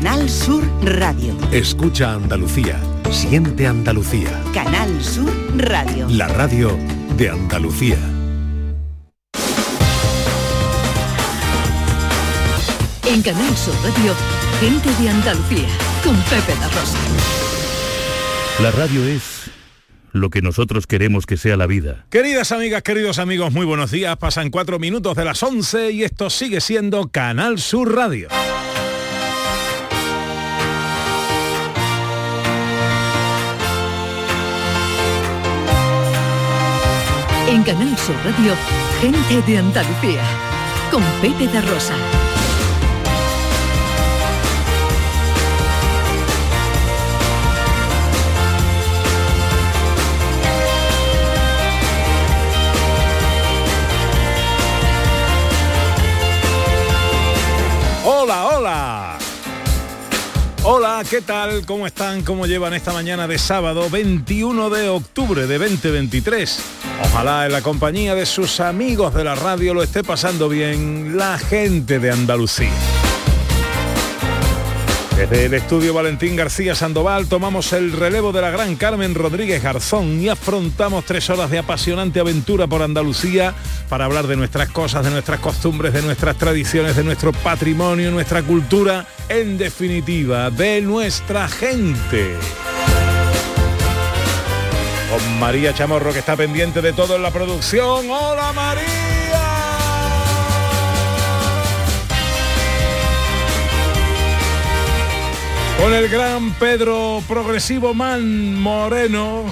Canal Sur Radio. Escucha Andalucía. Siente Andalucía. Canal Sur Radio. La radio de Andalucía. En Canal Sur Radio, gente de Andalucía, con Pepe La Rosa. La radio es lo que nosotros queremos que sea la vida. Queridas amigas, queridos amigos, muy buenos días. Pasan cuatro minutos de las 11 y esto sigue siendo Canal Sur Radio. En Canal Sur Radio, gente de Andalucía, con Pepe La Rosa. Hola, ¿qué tal? ¿Cómo están? ¿Cómo llevan esta mañana de sábado 21 de octubre de 2023? Ojalá en la compañía de sus amigos de la radio lo esté pasando bien la gente de Andalucía. Desde el estudio Valentín García Sandoval tomamos el relevo de la gran Carmen Rodríguez Garzón y afrontamos tres horas de apasionante aventura por Andalucía para hablar de nuestras cosas, de nuestras costumbres, de nuestras tradiciones, de nuestro patrimonio, nuestra cultura, en definitiva, de nuestra gente. Con María Chamorro que está pendiente de todo en la producción. ¡Hola María! Con el gran Pedro Progresivo Man Moreno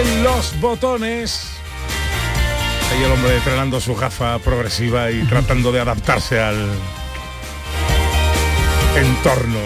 en los botones. Ahí el hombre entrenando su gafa progresiva y tratando de adaptarse al entorno.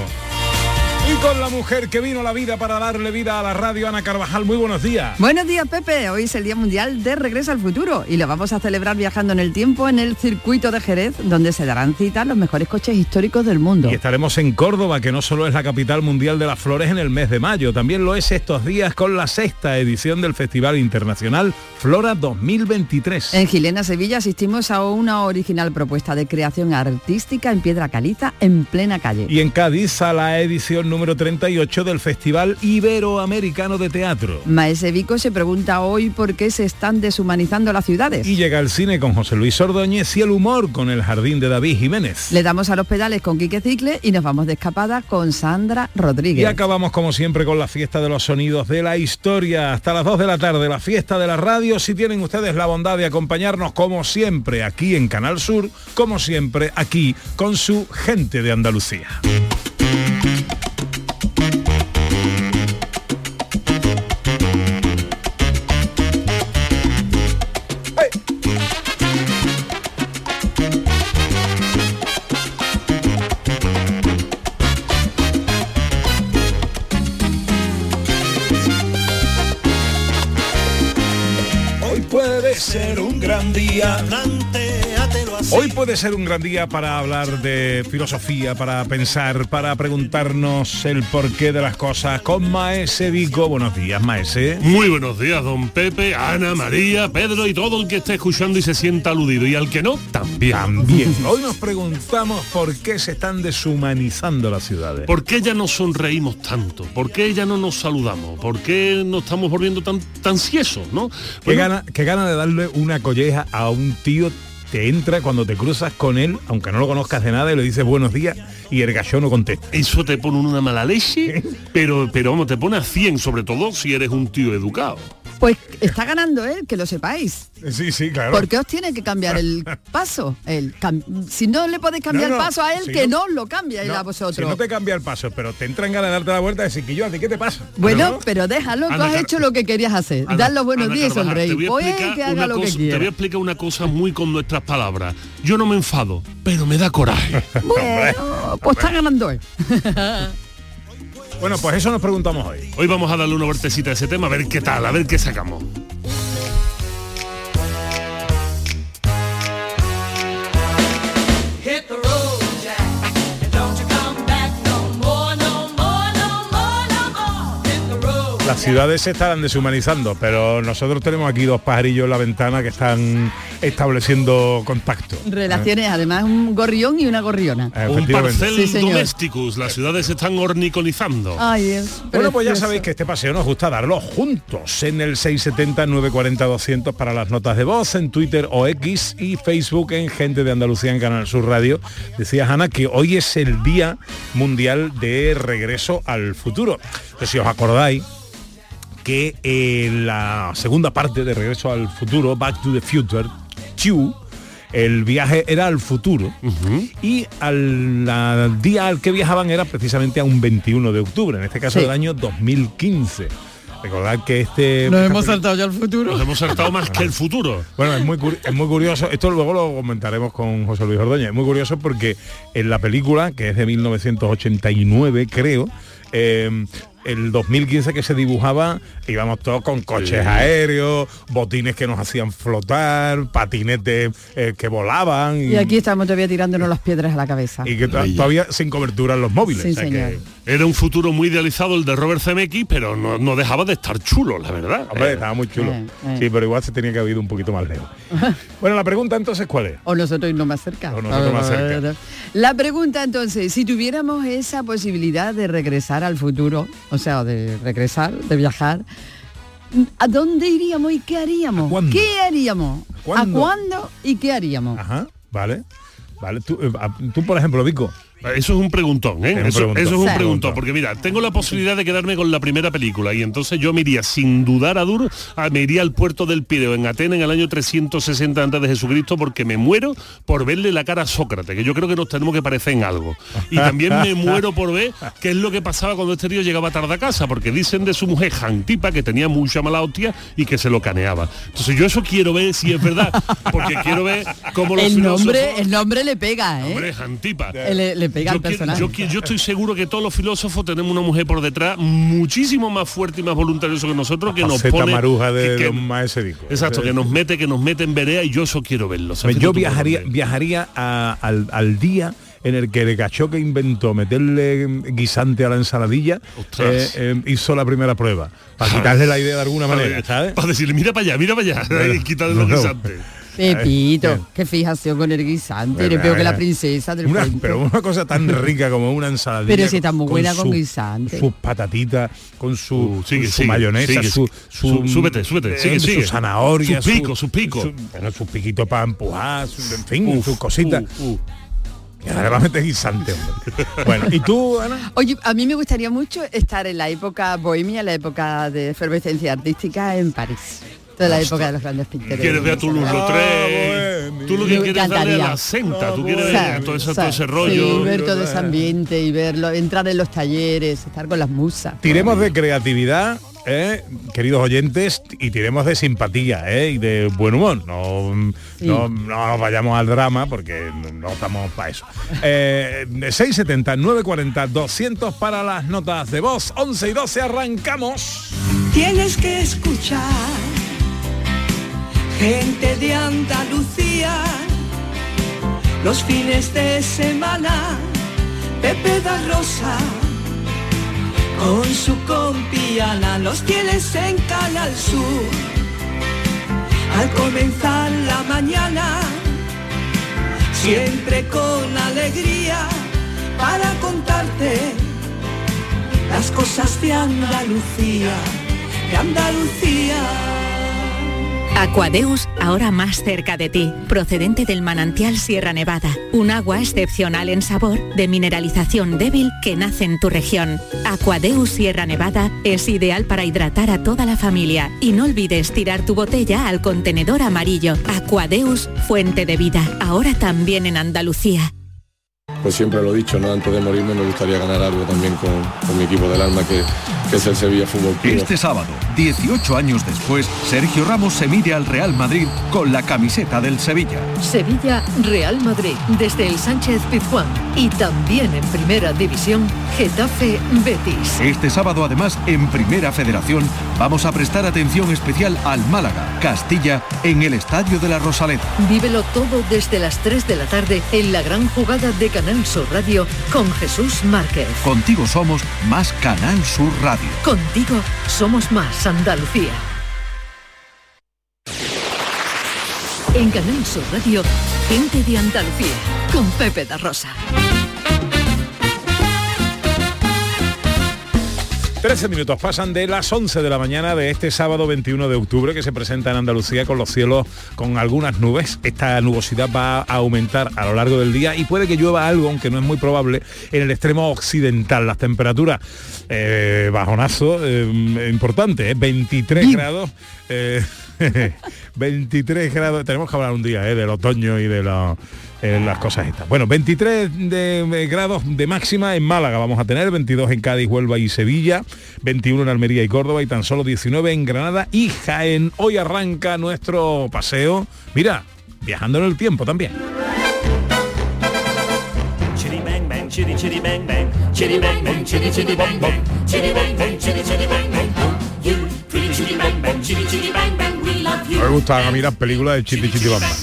Con la mujer que vino a la vida para darle vida a la radio, Ana Carvajal. Muy buenos días. Buenos días, Pepe. Hoy es el Día Mundial de Regreso al Futuro y lo vamos a celebrar viajando en el tiempo en el circuito de Jerez, donde se darán cita los mejores coches históricos del mundo. Y estaremos en Córdoba, que no solo es la capital mundial de las flores en el mes de mayo, también lo es estos días con la sexta edición del Festival Internacional Flora 2023. En Gilena, Sevilla, asistimos a una original propuesta de creación artística en piedra caliza en plena calle. Y en Cádiz a la edición número 38 del Festival Iberoamericano de Teatro. Maese Vico se pregunta hoy por qué se están deshumanizando las ciudades. Y llega el cine con José Luis Ordóñez y el humor con el Jardín de David Jiménez. Le damos a los pedales con Quique Cicle y nos vamos de escapada con Sandra Rodríguez. Y acabamos como siempre con la fiesta de los sonidos de la historia. Hasta las 2 de la tarde, la fiesta de la radio. Si tienen ustedes la bondad de acompañarnos como siempre aquí en Canal Sur, como siempre aquí con su gente de Andalucía. Ser un gran día. Hoy puede ser un gran día para hablar de filosofía, para pensar, para preguntarnos el porqué de las cosas con Maese Vico. Buenos días, Maese. Muy buenos días, don Pepe, Ana, María, Pedro y todo el que esté escuchando y se sienta aludido. Y al que no, también. También. Hoy nos preguntamos por qué se están deshumanizando las ciudades. ¿Por qué ya no sonreímos tanto? ¿Por qué ya no nos saludamos? ¿Por qué nos estamos volviendo tan, tan ciesos, no? Qué, gana, qué gana de darle una colleja a un tío te entra cuando te cruzas con él, aunque no lo conozcas de nada, y le dices buenos días y el gallo no contesta. Eso te pone una mala leche, pero, pero vamos, te pone a 100, sobre todo si eres un tío educado. Pues está ganando él, que lo sepáis. Sí, sí, claro. ¿Por qué os tiene que cambiar el paso? El cam- si no le podéis cambiar No, no, el paso a él, si que no- no, lo cambie él No, a vosotros. Si no te cambia el paso, pero te entran ganas de darte la vuelta y decir que yo a ti qué te pasa. Bueno, ¿No? pero déjalo, tú has Car- hecho lo que querías hacer. Ana- Dar los buenos Ana días y Carvajal, sonreír. te voy a Pues explicar que haga una lo que cosa- Te voy a quiera. explicar una cosa muy con nuestras palabras. Yo no me enfado, pero me da coraje. Bueno, pues está ganando él. Bueno, pues eso nos preguntamos hoy. Hoy vamos a darle una vueltecita a ese tema, a ver qué tal, a ver qué sacamos. Las ciudades se estarán deshumanizando, pero nosotros tenemos aquí dos pajarillos en la ventana que están estableciendo contacto. Relaciones, además un gorrión y una gorriona. Un Efectivamente. parcel Sí, domesticus. Las ciudades se están hornicolizando. Ay, es Bueno, pues ya sabéis que este paseo nos gusta darlo juntos en el 670-940-200 para las notas de voz, en Twitter o X y Facebook en Gente de Andalucía en Canal Sur Radio. Decía Hanna que hoy es el Día Mundial de Regreso al Futuro. Entonces, si os acordáis, que en la segunda parte de Regreso al Futuro, Back to the Future, 2, el viaje era al futuro y al la- día al que viajaban era precisamente a un 21 de octubre, en este caso Sí. del año 2015. Recordad que este... Nos hemos saltado ya al futuro. Nos hemos saltado más que el futuro. bueno, es muy, es muy curioso, esto luego lo comentaremos con José Luis Ordóñez, es muy curioso porque en la película, que es de 1989 creo, eh, el 2015 que se dibujaba, íbamos todos con coches aéreos, botines que nos hacían flotar, patinetes eh, que volaban y, Y aquí estamos todavía tirándonos las piedras a la cabeza. y que to- todavía sin cobertura en los móviles. Sí, o sea que- señor. Era un futuro muy idealizado el de Robert Zemeckis, pero no, no dejaba de estar chulo, la verdad. Hombre, Eh, estaba muy chulo. Eh, eh. Sí, pero igual se tenía que haber ido un poquito más lejos. bueno, la pregunta entonces, ¿cuál es? O nosotros irnos más cerca. O nosotros más cerca. La pregunta entonces, si tuviéramos esa posibilidad de regresar al futuro, o sea, de regresar, de viajar, ¿a dónde iríamos y qué haríamos? ¿A cuándo? ¿Qué haríamos? ¿Cuándo? ¿A cuándo y qué haríamos? Ajá, vale. Vale, tú, eh, tú, por ejemplo, Vico. Eso es un preguntón, ¿eh? Eso, preguntón. eso es un Sí. preguntón, porque mira, tengo la posibilidad de quedarme con la primera película y entonces yo me iría sin dudar a duro, a- me iría al puerto del Pireo en Atenas en el año 360 antes de Jesucristo porque me muero por verle la cara a Sócrates, que yo creo que nos tenemos que parecer en algo. Y también me muero por ver qué es lo que pasaba cuando este tío llegaba tarde a casa, porque dicen de su mujer Jantipa que tenía mucha mala hostia y que se lo caneaba. Entonces yo eso quiero ver si es verdad, porque quiero ver cómo los El nombre, filósofos- el nombre le pega, ¿eh? Hombre, Jantipa. Le, le pega Yo, al quiero- personaje. yo, quiero- yo estoy seguro que todos los filósofos tenemos una mujer por detrás muchísimo más fuerte y más voluntariosa que nosotros que nos pone maruja de que- que- exacto que nos mete que nos mete en vereda y yo eso quiero verlo ¿sabes? Yo viajaría, viajaría a- al, al día en el que el gacho que inventó meterle guisante a la ensaladilla eh, eh, hizo la primera prueba. Para quitarle la idea de alguna manera, ¿sabes? para decirle mira para allá mira para allá y quitarle no, los no. guisantes Pepito, qué fijación con el guisante, eres peor que la eh, princesa del Una- pero una cosa tan rica como una ensaladilla. Pero si está muy buena con su- guisante. Sus patatitas, con su, Uh, sigue, con su sigue, mayonesa, sigue. su, su- Sú- súbete, súbete, eh, sigue, su sigue. zanahoria, Su pico, su pico. bueno, sus piquitos para empujar, su- en fin, Uf, sus cositas. uh, uh. Y ahora le va a meter guisante, hombre. Bueno, ¿y tú, Ana? Oye, a mí me gustaría mucho estar en la época bohemia, la época de efervescencia artística en París. Toda la época de los grandes pintores. quieres ver a Toulouse-Lautrec bueno, tú lo me que quieres darle a la senta tú quieres ver todo, sea, todo ese rollo Sí, ver todo ese ambiente y verlo, entrar en los talleres, estar con las musas. Tiremos de creatividad, ¿eh? queridos oyentes, y tiremos de simpatía ¿eh? y de buen humor. No, Sí. no, no nos vayamos al drama porque no estamos para eso. Eh, 670, 940, 200 para las notas de voz. 11 y 12 arrancamos. Tienes que escuchar gente de Andalucía los fines de semana. Pepe da Rosa con su compiana los tienes en Canal Sur. Al comenzar la mañana, siempre con alegría para contarte las cosas de Andalucía, de Andalucía. Aquadeus, ahora más cerca de ti, procedente del manantial Sierra Nevada, un agua excepcional en sabor, de mineralización débil que nace en tu región. Aquadeus Sierra Nevada es ideal para hidratar a toda la familia y no olvides tirar tu botella al contenedor amarillo. Aquadeus, fuente de vida, ahora también en Andalucía. Pues siempre lo he dicho, ¿no? Antes de morirme me gustaría ganar algo también con, con mi equipo del alma, que, que es el Sevilla Fútbol Club. Este sábado, 18 años después, Sergio Ramos se mide al Real Madrid con la camiseta del Sevilla. Sevilla, Real Madrid, desde el Sánchez Pizjuán. Y también en Primera División, Getafe Betis. Este sábado, además, en Primera Federación, vamos a prestar atención especial al Málaga, Castilla, en el Estadio de la Rosaleda. Vívelo todo desde las 3 de la tarde en la gran jugada de Canal Canal Sur Radio con Jesús Márquez. Contigo somos más Canal Sur Radio. Contigo somos más Andalucía. En Canal Sur Radio, gente de Andalucía con Pepe da Rosa. 13 minutos pasan de las 11 de la mañana de este sábado 21 de octubre que se presenta en Andalucía con los cielos con algunas nubes. Esta nubosidad va a aumentar a lo largo del día y puede que llueva algo, aunque no es muy probable, en el extremo occidental. Las temperaturas, eh, bajonazo eh, importante, 23 grados. 23 grados. Tenemos que hablar un día del otoño y de los las cosas estas. Bueno, 23 de, grados de máxima en Málaga vamos a tener, 22 en Cádiz, Huelva y Sevilla, 21 en Almería y Córdoba y tan solo 19 en Granada y Jaén. Hoy arranca nuestro paseo, mira, viajando en el tiempo también. Me gusta a mí las películas de Chiti Chiti Bamba.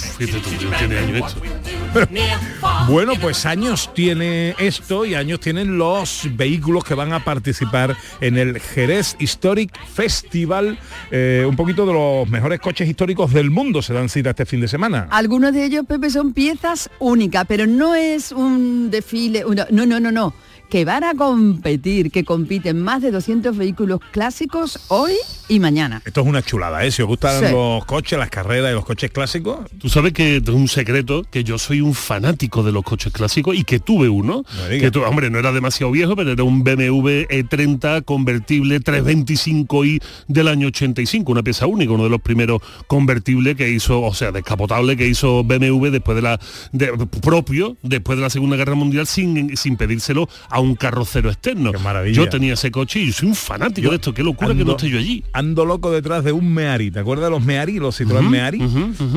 Bueno, pues años tiene esto y años tienen los vehículos que van a participar en el Jerez Historic Festival. Eh, un poquito de los mejores coches históricos del mundo se dan cita este fin de semana. Algunos de ellos, Pepe, son piezas únicas, pero no es un desfile, no, no, no, no que van a competir, que compiten más de 200 vehículos clásicos hoy y mañana. Esto es una chulada, ¿eh? Si os gustan los coches, las carreras y los coches clásicos. Tú sabes que es un secreto, que yo soy un fanático de los coches clásicos y que tuve uno. que hombre, no era demasiado viejo, pero era un BMW E30 convertible 325i del año 85, una pieza única, uno de los primeros convertibles que hizo, o sea, descapotable que hizo BMW después de la propio, después de la Segunda Guerra Mundial sin, sin pedírselo a un carrocero externo. Yo tenía ese coche y soy un fanático de esto, qué locura que no esté yo allí ando loco detrás de un Meari. ¿Te acuerdas de los Meari, los Citroën Meari?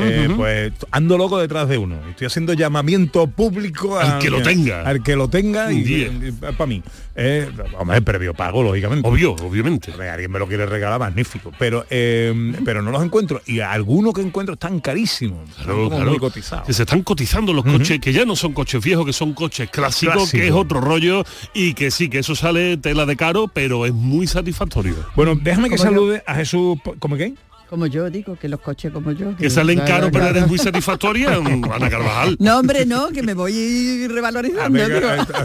Eh, pues ando loco detrás de uno. Estoy haciendo llamamiento público al que lo tenga. Al que lo tenga y, para mí. Eh, hombre, previo pago, lógicamente. Obvio, obviamente. Alguien me lo quiere regalar, magnífico. Pero eh, pero no los encuentro. Y algunos que encuentro están carísimos. muy cotizados. se están cotizando los coches, que ya no son coches viejos, que son coches clásicos, que es otro rollo. Y que sí, que eso sale tela de caro, pero es muy satisfactorio. Bueno, déjame que salude a Jesús, ¿cómo qué? Como yo digo, que los coches como yo. Que, salen caros, pero eres muy satisfactoria, Ana Carvajal. No, hombre, no, que me voy revalorizando.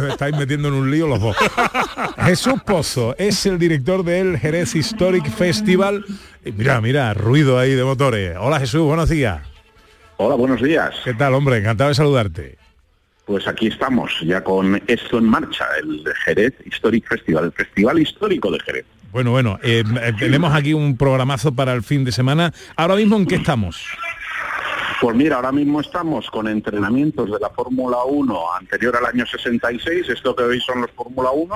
estáis metiendo en un lío los dos. Jesús Pozo es el director del Jerez Historic Festival. mira, mira, ruido ahí de motores. Hola Jesús, buenos días. Hola, buenos días. ¿Qué tal, hombre? Encantado de saludarte. Pues aquí estamos, ya con esto en marcha, el Jerez Historic Festival, el Festival Histórico de Jerez. Bueno, bueno, eh, eh, tenemos aquí un programazo para el fin de semana. Ahora mismo, ¿en qué estamos? Pues mira, ahora mismo estamos con entrenamientos de la Fórmula 1 anterior al año 66, esto que veis son los Fórmula 1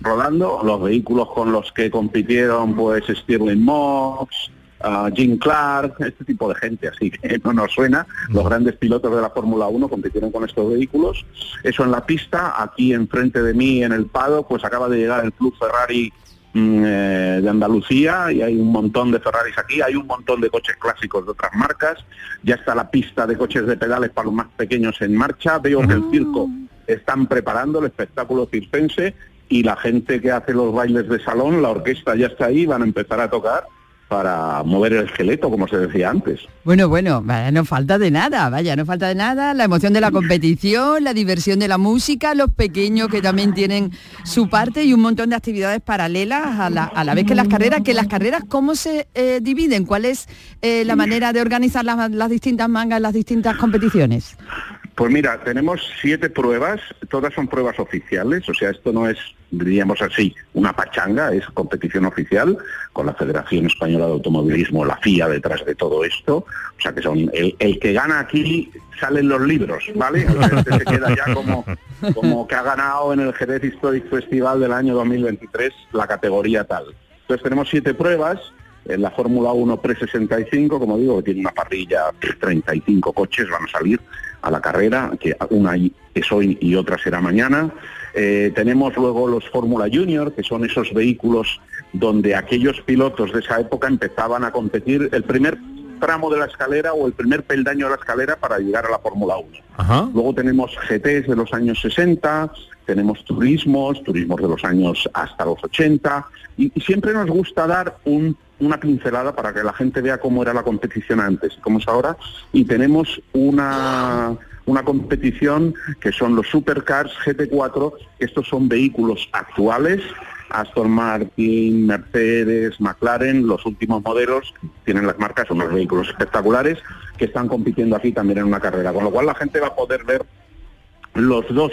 rodando, los vehículos con los que compitieron pues Stirling Moss, uh, Jim Clark, este tipo de gente, así que no nos suena. Los grandes pilotos de la Fórmula 1 compitieron con estos vehículos. Eso en la pista, aquí enfrente de mí en el Pado, pues acaba de llegar el Club Ferrari Mm, eh, de Andalucía y hay un montón de Ferraris aquí, hay un montón de coches clásicos de otras marcas, ya está la pista de coches de pedales para los más pequeños en marcha, veo que el circo están preparando el espectáculo circense y la gente que hace los bailes de salón, la orquesta ya está ahí, van a empezar a tocar para mover el esqueleto, como se decía antes. Bueno, bueno, no falta de nada, vaya, no falta de nada, la emoción de la competición, la diversión de la música, los pequeños que también tienen su parte y un montón de actividades paralelas a la, vez que las carreras, que las carreras, ¿cómo se eh, dividen? ¿Cuál es eh, la manera de organizar las distintas mangas, las distintas competiciones? Pues mira, tenemos siete pruebas, todas son pruebas oficiales, o sea, esto no es, diríamos así, una pachanga, es competición oficial, con la Federación Española de Automovilismo, la FIA detrás de todo esto, o sea que son, el, que gana aquí salen los libros, ¿vale? este se queda ya como, como que ha ganado en el Jerez Historic Festival del año 2023 la categoría tal. Entonces tenemos siete pruebas, en la Fórmula 1 Pre-65, como digo, que tiene una parrilla, 35 coches van a salir a la carrera, que una es hoy y otra será mañana. Eh, tenemos luego los Fórmula Junior, que son esos vehículos donde aquellos pilotos de esa época empezaban a competir. El primer tramo de la escalera o el primer peldaño de la escalera para llegar a la Fórmula 1. Luego tenemos GTs de los años 60, tenemos turismos, turismos de los años hasta los 80, y, y siempre nos gusta dar un, una pincelada para que la gente vea cómo era la competición antes y cómo es ahora, y tenemos una, una competición que son los Supercars GT4, que estos son vehículos actuales, Aston Martin, Mercedes, McLaren, los últimos modelos, tienen las marcas, son unos vehículos espectaculares que están compitiendo aquí también en una carrera, con lo cual la gente va a poder ver los dos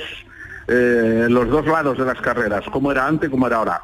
eh, los dos lados de las carreras, cómo era antes, cómo era ahora.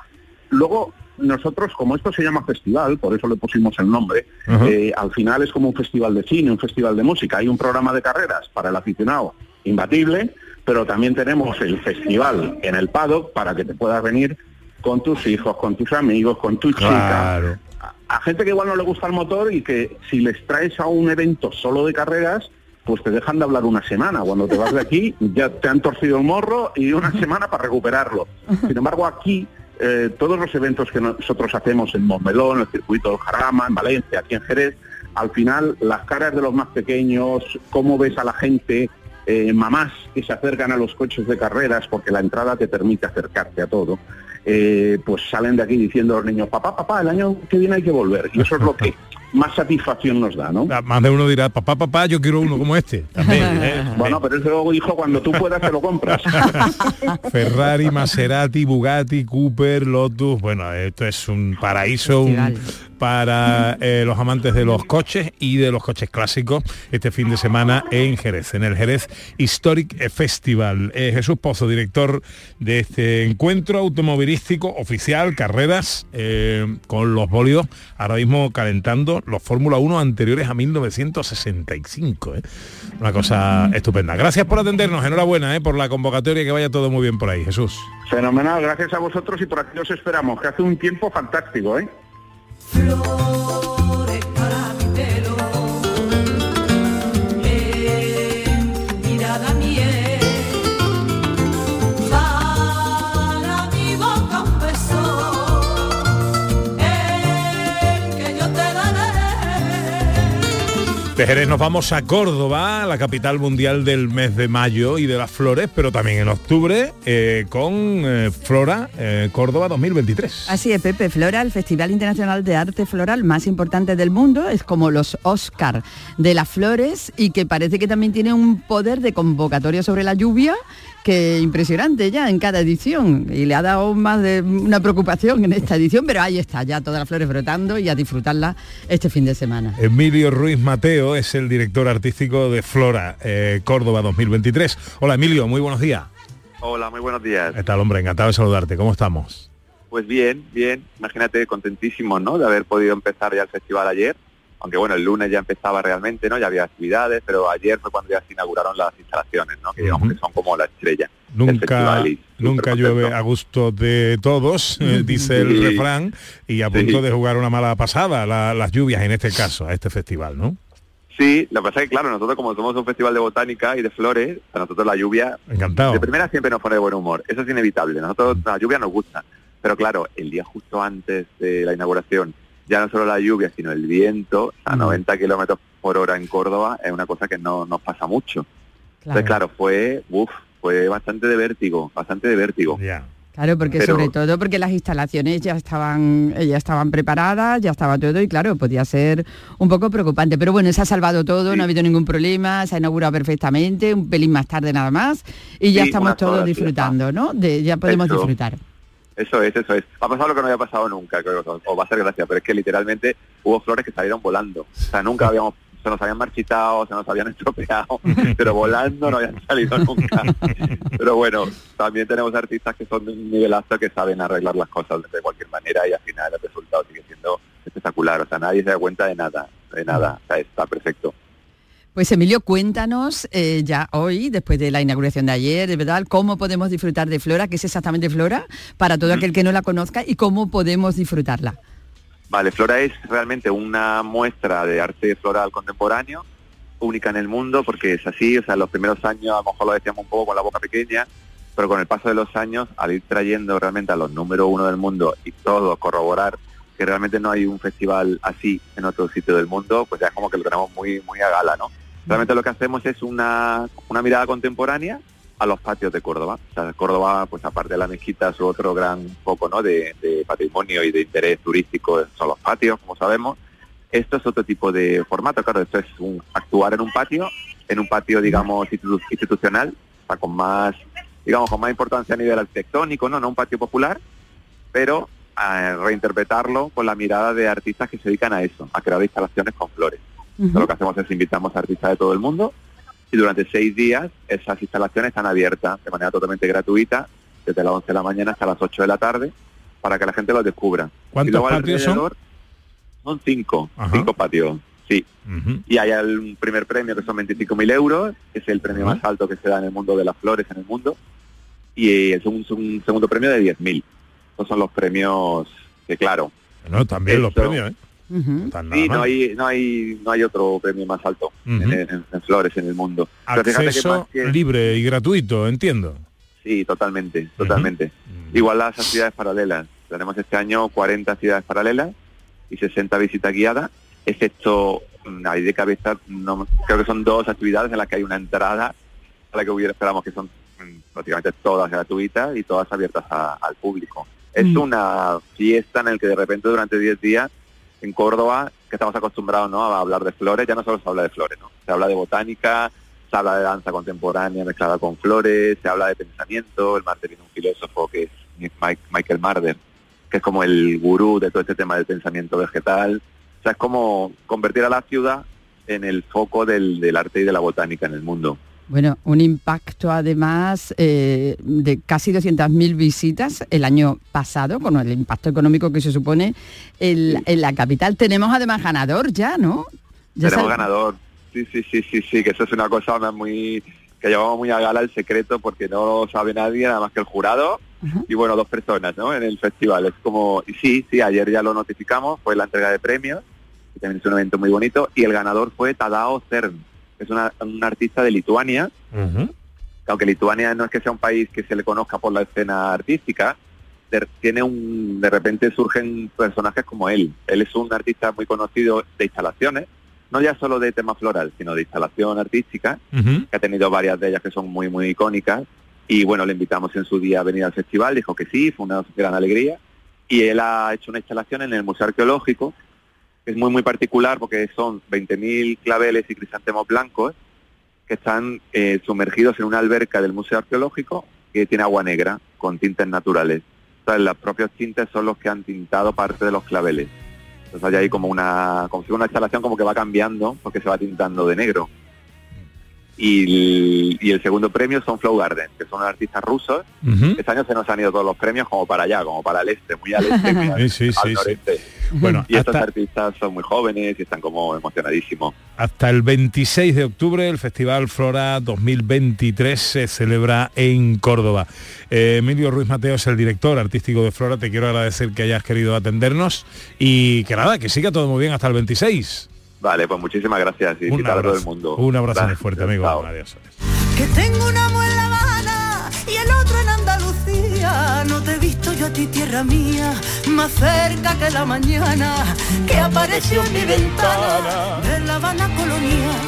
Luego, nosotros, como esto se llama festival, por eso le pusimos el nombre, eh, al final es como un festival de cine, un festival de música. Hay un programa de carreras para el aficionado imbatible, pero también tenemos el festival en el paddock para que te puedas venir con tus hijos, con tus amigos, con tu chica. A, a gente que igual no le gusta el motor y que si les traes a un evento solo de carreras, pues te dejan de hablar una semana. Cuando te vas de aquí ya te han torcido el morro y una semana para recuperarlo. Sin embargo, aquí eh, todos los eventos que nosotros hacemos en Montmelón, en el circuito del Jarama, en Valencia, aquí en Jerez, al final las caras de los más pequeños, cómo ves a la gente, eh, mamás que se acercan a los coches de carreras porque la entrada te permite acercarte a todo, eh, pues salen de aquí diciendo a los niños, papá, papá, el año que viene hay que volver. Y eso es lo que más satisfacción nos da, ¿no? Más de uno dirá, papá, papá, yo quiero uno como este. También, ¿eh? Bueno, pero ese luego, hijo, cuando tú puedas te lo compras. Ferrari, Maserati, Bugatti, Cooper, Lotus. Bueno, esto es un paraíso un- para eh, los amantes de los coches y de los coches clásicos este fin de semana en Jerez, en el Jerez Historic Festival. Eh, Jesús Pozo, director de este encuentro automovilístico oficial, carreras eh, con los bólidos, ahora mismo calentando los Fórmula 1 anteriores a 1965. ¿eh? Una cosa estupenda. Gracias por atendernos, enhorabuena por la convocatoria, que vaya todo muy bien por ahí, Jesús. Fenomenal, gracias a vosotros y por aquí os esperamos, que hace un tiempo fantástico, ¿eh? Flores De Jerez nos vamos a Córdoba, la capital mundial del mes de mayo y de las flores, pero también en octubre eh, con eh, Flora eh, Córdoba 2023. Así es, Pepe Flora, el Festival Internacional de Arte Floral más importante del mundo, es como los Oscar de las flores y que parece que también tiene un poder de convocatoria sobre la lluvia que impresionante ya en cada edición y le ha dado más de una preocupación en esta edición, pero ahí está, ya todas las flores brotando y a disfrutarla este fin de semana. Emilio Ruiz Mateo es el director artístico de Flora eh, Córdoba 2023. Hola Emilio, muy buenos días. Hola, muy buenos días. ¿Qué tal, hombre? Encantado de saludarte. ¿Cómo estamos? Pues bien, bien. Imagínate, contentísimo, ¿no? De haber podido empezar ya el festival ayer. Aunque bueno, el lunes ya empezaba realmente, ¿no? Ya había actividades, pero ayer fue cuando ya se inauguraron las instalaciones, ¿no? Que digamos que son como la estrella. Nunca, nunca llueve a gusto de todos, eh, dice el refrán, y a punto Sí. de jugar una mala pasada, la- las lluvias en este caso, a este festival, ¿no? Sí, lo que pasa es que claro, nosotros como somos un festival de botánica y de flores, a nosotros la lluvia Encantado. de primera siempre nos pone de buen humor. Eso es inevitable. Nosotros la lluvia nos gusta. Pero claro, el día justo antes de la inauguración, ya no solo la lluvia, sino el viento a 90 kilómetros por hora en Córdoba es una cosa que no nos pasa mucho. Entonces, claro, fue, uf, fue bastante de vértigo, bastante de vértigo. Claro, porque Pero- sobre todo porque las instalaciones ya estaban, eh, ya estaban preparadas, ya estaba todo y claro, podía ser un poco preocupante. Pero bueno, se ha salvado todo, no ha habido ningún problema, se ha inaugurado perfectamente, un pelín más tarde nada más y ya Sí, estamos todos horas, disfrutando, ¿no? De, ya podemos Eso. disfrutar. Eso es, eso es. Ha pasado lo que no había pasado nunca, creo, o va a ser gracia, pero es que literalmente hubo flores que salieron volando. O sea, nunca habíamos, se nos habían marchitado, se nos habían estropeado, pero volando no habían salido nunca. Pero bueno, también tenemos artistas que son de un nivel alto que saben arreglar las cosas de cualquier manera y al final el resultado sigue siendo espectacular. O sea, nadie se da cuenta de nada, de nada. O sea, está perfecto. Pues Emilio, cuéntanos eh, ya hoy, después de la inauguración de ayer, de verdad, cómo podemos disfrutar de Flora, qué es exactamente Flora, para todo aquel que no la conozca y cómo podemos disfrutarla. Vale, Flora es realmente una muestra de arte floral contemporáneo, única en el mundo, porque es así, o sea, los primeros años a lo mejor lo decíamos un poco con la boca pequeña, pero con el paso de los años, al ir trayendo realmente a los número uno del mundo y todo corroborar que realmente no hay un festival así en otro sitio del mundo, pues ya es como que lo tenemos muy, muy a gala, ¿no? Realmente lo que hacemos es una, una mirada contemporánea a los patios de Córdoba. O sea, Córdoba, pues aparte de la mezquita, su otro gran foco ¿no? de, patrimonio y de interés turístico son los patios, como sabemos. Esto es otro tipo de formato, claro, esto es un, actuar en un patio, en un patio, digamos, institu- institucional, o con más, digamos, con más importancia a nivel arquitectónico, ¿no? No un patio popular, pero a reinterpretarlo con la mirada de artistas que se dedican a eso, a crear instalaciones con flores. Entonces, lo que hacemos es invitamos a artistas de todo el mundo y durante seis días esas instalaciones están abiertas de manera totalmente gratuita, desde las 11 de la mañana hasta las 8 de la tarde, para que la gente los descubra. ¿Cuántos Y luego patios son? Son cinco, cinco patios, sí. Y hay el primer premio que son 25.000 euros, que es el premio más alto que se da en el mundo de las flores en el mundo, y segundo, un segundo premio de 10.000. Esos son los premios que, claro, No, también los premios, ¿eh? Sí, no hay, no hay, no hay otro premio más alto en, Ujú. en- en flores en el mundo. Que Acceso más que- libre y gratuito, entiendo. Sí, totalmente, totalmente. Igual las actividades paralelas. Tenemos este año 40 actividades paralelas y 60 visitas guiadas, excepto, mm, ahí de cabeza, no, creo que son dos actividades en las que hay una entrada a la que hubiera, esperamos que son mm, prácticamente todas gratuitas y todas abiertas a- al público. Es Mm. una fiesta en la que de repente durante 10 días en Córdoba, que estamos acostumbrados ¿no? a hablar de flores, ya no solo se habla de flores, ¿no? se habla de botánica, se habla de danza contemporánea mezclada con flores, se habla de pensamiento, el martes viene un filósofo que es Mike- Michael Marder, que es como el gurú de todo este tema del pensamiento vegetal, o sea, es como convertir a la ciudad en el foco del, del arte y de la botánica en el mundo. Bueno, un impacto además eh, de casi 200.000 visitas el año pasado, con el impacto económico que se supone en la capital. Tenemos además ganador ya, ¿no? Ya Tenemos sal- ganador. Sí, sí, sí, sí, sí, que eso es una cosa muy que llevamos muy a gala el secreto porque no lo sabe nadie nada más que el jurado y bueno, dos personas, ¿no? En el festival. Es como, y sí, sí, ayer ya lo notificamos, fue la entrega de premios, que también es un evento muy bonito, y el ganador fue Tadao Cern, es una- un artista de Lituania, que aunque Lituania no es que sea un país que se le conozca por la escena artística, de, tiene un, de repente surgen personajes como él. Él es un artista muy conocido de instalaciones, no ya solo de tema floral, sino de instalación artística, que ha tenido varias de ellas que son muy, muy icónicas. Y bueno, le invitamos en su día a venir al festival, dijo que sí, fue una gran alegría. Y él ha hecho una instalación en el Museo Arqueológico, es muy, muy particular porque son 20.000 claveles y crisantemos blancos que están eh, sumergidos en una alberca del Museo Arqueológico que tiene agua negra con tintes naturales. Entonces, los propios tintes son los que han tintado parte de los claveles. Entonces hay ahí como una, como si una instalación como que va cambiando porque se va tintando de negro. Y el, y el segundo premio son Flow Garden, que son artistas rusos. Este año se nos han ido todos los premios como para allá, como para el este, muy al este, muy al, Sí, sí, al sí, noreste. Bueno, y estos artistas son muy jóvenes y están como emocionadísimos. Hasta el 26 de octubre el Festival Flora 2023 se celebra en Córdoba. Eh, Emilio Ruiz Mateo es el director artístico de Flora. Te quiero agradecer que hayas querido atendernos y que nada, que siga todo muy bien hasta el 26. Vale, pues muchísimas gracias y Un visitar a todo el abrazo. mundo. Un abrazo muy fuerte, amigo. Chao. Adiós. Que tengo un amor en La Habana y el otro en Andalucía. No te he visto yo a ti, tierra mía, más cerca que la mañana que apareció en mi ventana. De La Habana colonial,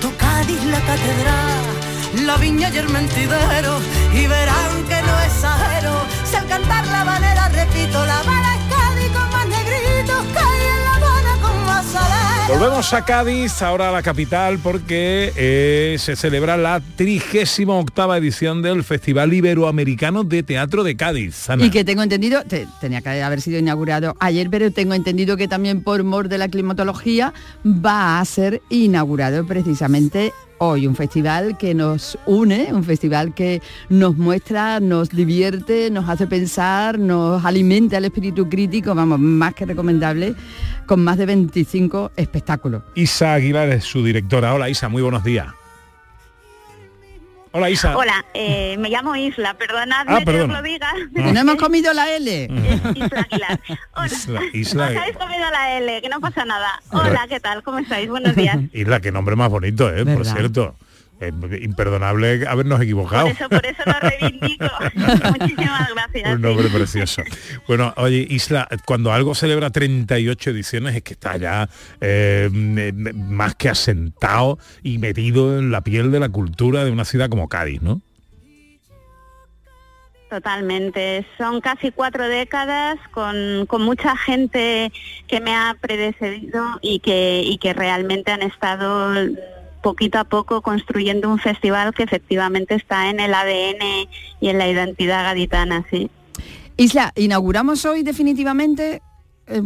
tu Cádiz la catedral, la viña y el mentidero. Y verán que no exagero, si al cantar la habanera repito, La Habana Volvemos a Cádiz, ahora a la capital, porque eh, se celebra la 38 octava edición del Festival Iberoamericano de Teatro de Cádiz. Y que tengo entendido, te- tenía que haber sido inaugurado ayer, pero tengo entendido que también por mor de la climatología va a ser inaugurado precisamente hoy, un festival que nos une, un festival que nos muestra, nos divierte, nos hace pensar, nos alimenta el espíritu crítico, vamos, más que recomendable, con más de 25 espectáculos. Isa Aguilar es su directora. Hola Isa, muy buenos días. Hola Isa. Hola, eh, me llamo Isla, perdonadme Ah, que os lo diga. Que no hemos comido la L. Isla Aguilar. Isla, No Isla, os habéis comido la L, que no pasa nada. Hola, ¿qué tal? ¿Cómo estáis? Buenos días. Isla, qué nombre más bonito, ¿eh? Por cierto. Es imperdonable habernos equivocado. Por eso, por eso lo reivindico. Muchísimas gracias. Un nombre precioso. Bueno, oye, Isla, cuando algo celebra 38 ediciones es que está ya eh, más que asentado y metido en la piel de la cultura de una ciudad como Cádiz, ¿no? Totalmente. Son casi cuatro décadas con, con, mucha gente que me ha predecedido y que, y que realmente han estado poquito a poco construyendo un festival que efectivamente está en el ADN y en la identidad gaditana, sí. Isla, inauguramos hoy definitivamente. Eh,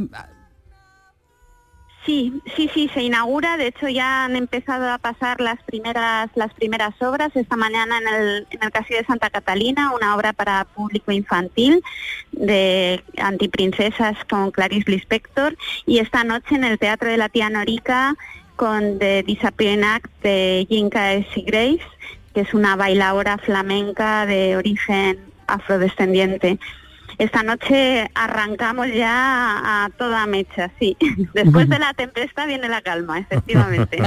Sí, sí, sí, se inaugura. De hecho, ya han empezado a pasar las primeras, las primeras obras. Esta mañana en el, en el Castillo de Santa Catalina, una obra para público infantil de antiprincesas con Clarice Lispector. Y esta noche en el Teatro de la Tía Norica con The Disappearing Act de Jinka S. Grace, que es una bailadora flamenca de origen afrodescendiente. Esta noche arrancamos ya a toda mecha, sí. Después de la tempestad viene la calma, efectivamente.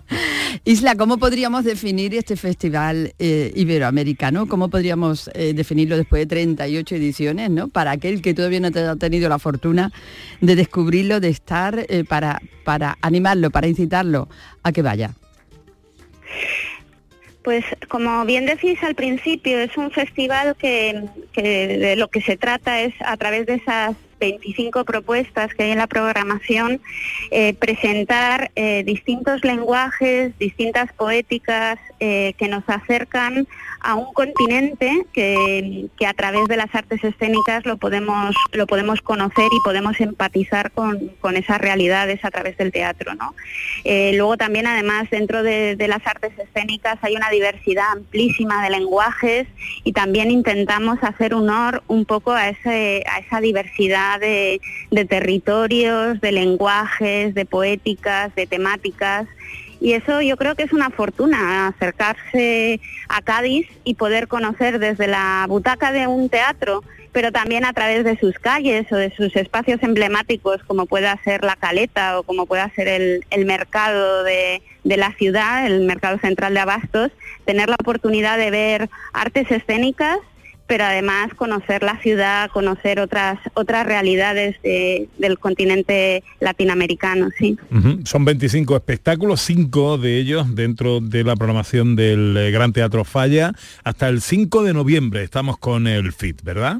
Isla, ¿cómo podríamos definir este festival eh, iberoamericano? ¿Cómo podríamos eh, definirlo después de 38 ediciones, ¿no? Para aquel que todavía no ha tenido la fortuna de descubrirlo, de estar, eh, para, para animarlo, para incitarlo a que vaya. Pues como bien decís al principio, es un festival que, que, de lo que se trata es a través de esas 25 propuestas que hay en la programación, eh, presentar eh, distintos lenguajes, distintas poéticas eh, que nos acercan a un continente que, a través de las artes escénicas lo podemos, lo podemos conocer y podemos empatizar con, con esas realidades a través del teatro. ¿no? luego también además dentro de, de las artes escénicas hay una diversidad amplísima de lenguajes y también intentamos hacer honor un poco a, ese, a esa diversidad de, territorios, de lenguajes, de poéticas, de temáticas. Y eso yo creo que es una fortuna, acercarse a Cádiz y poder conocer desde la butaca de un teatro, pero también a través de sus calles o de sus espacios emblemáticos, como pueda ser la Caleta o como pueda ser el, el mercado de la ciudad, el mercado central de Abastos, tener la oportunidad de ver artes escénicas pero además conocer la ciudad, conocer otras otras realidades de, del continente latinoamericano, sí. Uh -huh. Son 25 espectáculos, cinco de ellos dentro de la programación del eh, Gran Teatro Falla. Hasta el 5 de noviembre estamos con el FIT, ¿verdad?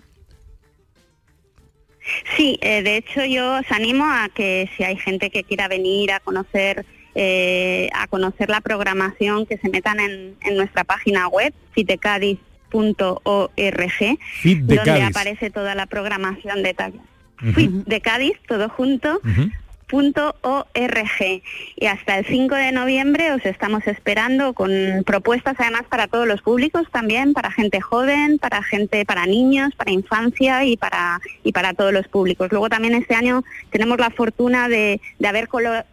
Sí, eh, de hecho yo os animo a que si hay gente que quiera venir a conocer eh, a conocer la programación, que se metan en, en nuestra página web, .org, donde Cádiz. aparece toda la programación. Uh -huh. de Cádiz, todo junto. Uh -huh. .org y hasta el 5 de noviembre os estamos esperando con propuestas además para todos los públicos también, para gente joven, para gente, para niños, para infancia y para y para todos los públicos. Luego también este año tenemos la fortuna de, de haber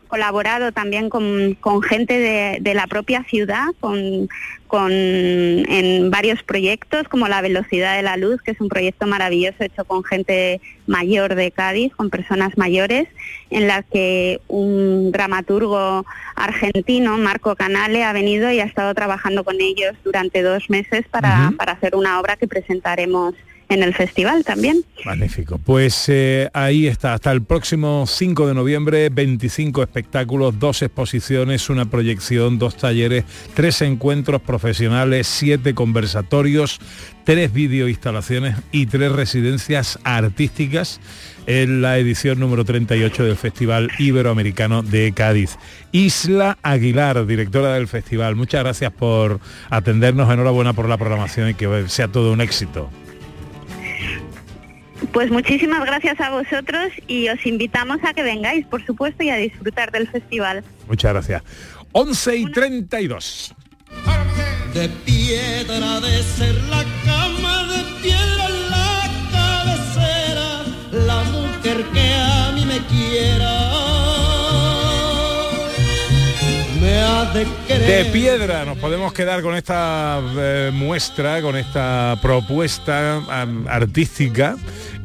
colaborado también con, con gente de, de, la propia ciudad, con, con, en varios proyectos como La Velocidad de la Luz, que es un proyecto maravilloso hecho con gente mayor de Cádiz, con personas mayores, en la que un dramaturgo argentino, Marco Canale, ha venido y ha estado trabajando con ellos durante dos meses para, uh -huh. para hacer una obra que presentaremos en el festival también. Magnífico. Pues eh, ahí está, hasta el próximo 5 de noviembre, 25 espectáculos, dos exposiciones, una proyección, dos talleres, tres encuentros profesionales, siete conversatorios, tres videoinstalaciones y tres residencias artísticas en la edición número 38 del Festival Iberoamericano de Cádiz. Isla Aguilar, directora del festival, muchas gracias por atendernos, enhorabuena por la programación y que sea todo un éxito. Pues muchísimas gracias a vosotros y os invitamos a que vengáis, por supuesto, y a disfrutar del festival. Muchas gracias. 11 y 32. De piedra de ser la cama, de piedra la cabecera, la mujer que a mí me quiera. De, piedra nos podemos quedar con esta eh, muestra, con esta propuesta artística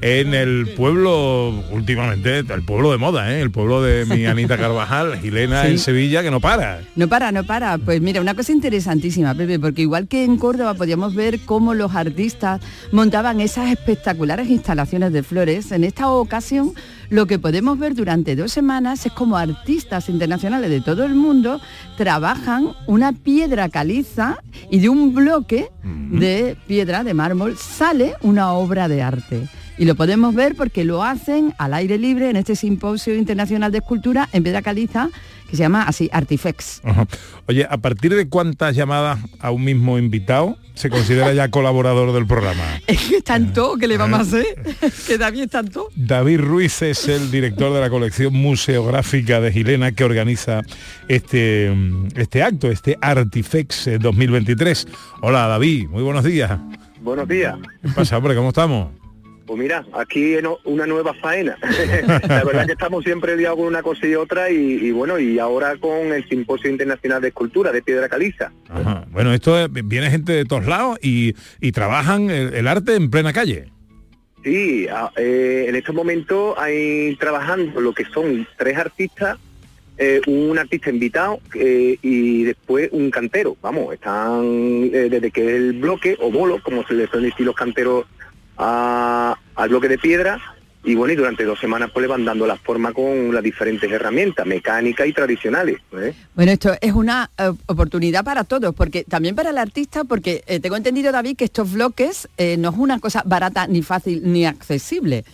en el pueblo, últimamente, el pueblo de moda, ¿eh? el pueblo de mi Anita Carvajal, Gilena en Sevilla, que no para. No para, no para. Pues mira, una cosa interesantísima, Pepe, porque igual que en Córdoba podíamos ver cómo los artistas montaban esas espectaculares instalaciones de flores, en esta ocasión lo que podemos ver durante dos semanas es como artistas internacionales de todo el mundo trabajan una piedra caliza y de un bloque de piedra de mármol sale una obra de arte. Y lo podemos ver porque lo hacen al aire libre en este simposio internacional de escultura en piedra caliza que se llama así Artifex. Ajá. Oye, ¿a partir de cuántas llamadas a un mismo invitado se considera ya colaborador del programa? Es que es tanto que le vamos a hacer, que David es tanto. David Ruiz es el director de la colección museográfica de Gilena que organiza este, este acto, este Artifex eh, 2023. Hola David, muy buenos días. Buenos días. ¿Qué pasa, hombre? ¿Cómo estamos? Pues mira, aquí una nueva faena. La verdad que estamos siempre liados con una cosa y otra y, y bueno, y ahora con el Simposio Internacional de Escultura de Piedra Caliza. Ajá. Bueno, esto es- viene gente de todos lados y, y trabajan el, el arte en plena calle. Sí, a- eh, en este momento hay trabajando lo que son tres artistas, eh, un artista invitado eh, y después un cantero. Vamos, están eh, desde que el bloque o bolo, como se le suelen decir los canteros a- al bloque de piedra. Y bueno, y durante dos semanas pues le van dando la forma con las diferentes herramientas mecánicas y tradicionales. ¿eh? Bueno, esto es una eh, oportunidad para todos, porque también para el artista, porque eh, tengo entendido, David, que estos bloques eh, no es una cosa barata, ni fácil, ni accesible.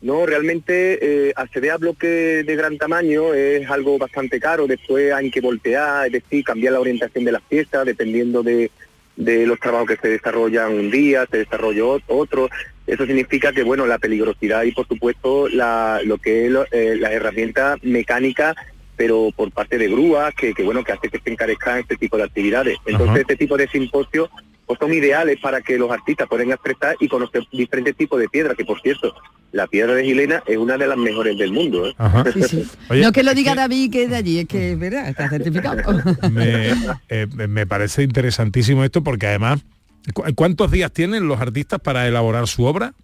No, realmente acceder a bloques de gran tamaño es algo bastante caro. Después hay que voltear, es decir, cambiar la orientación de las piezas dependiendo de, de los trabajos que se desarrollan un día, se desarrolla ot- otro. Eso significa que, bueno, la peligrosidad y, por supuesto, la, lo que es lo- eh, las herramientas mecánicas, pero por parte de grúas, que, que, bueno, que hace que se encarezcan este tipo de actividades. Entonces, Ajá. este tipo de simposios pues, son ideales para que los artistas puedan expresar y conocer diferentes tipos de piedra, que, por cierto, la piedra de Gilena es una de las mejores del mundo. ¿eh? Sí, sí. Oye, no que lo diga David que es de allí, es que es verdad, está certificado. me, eh, me parece interesantísimo esto porque además, ¿cu- ¿cuántos días tienen los artistas para elaborar su obra?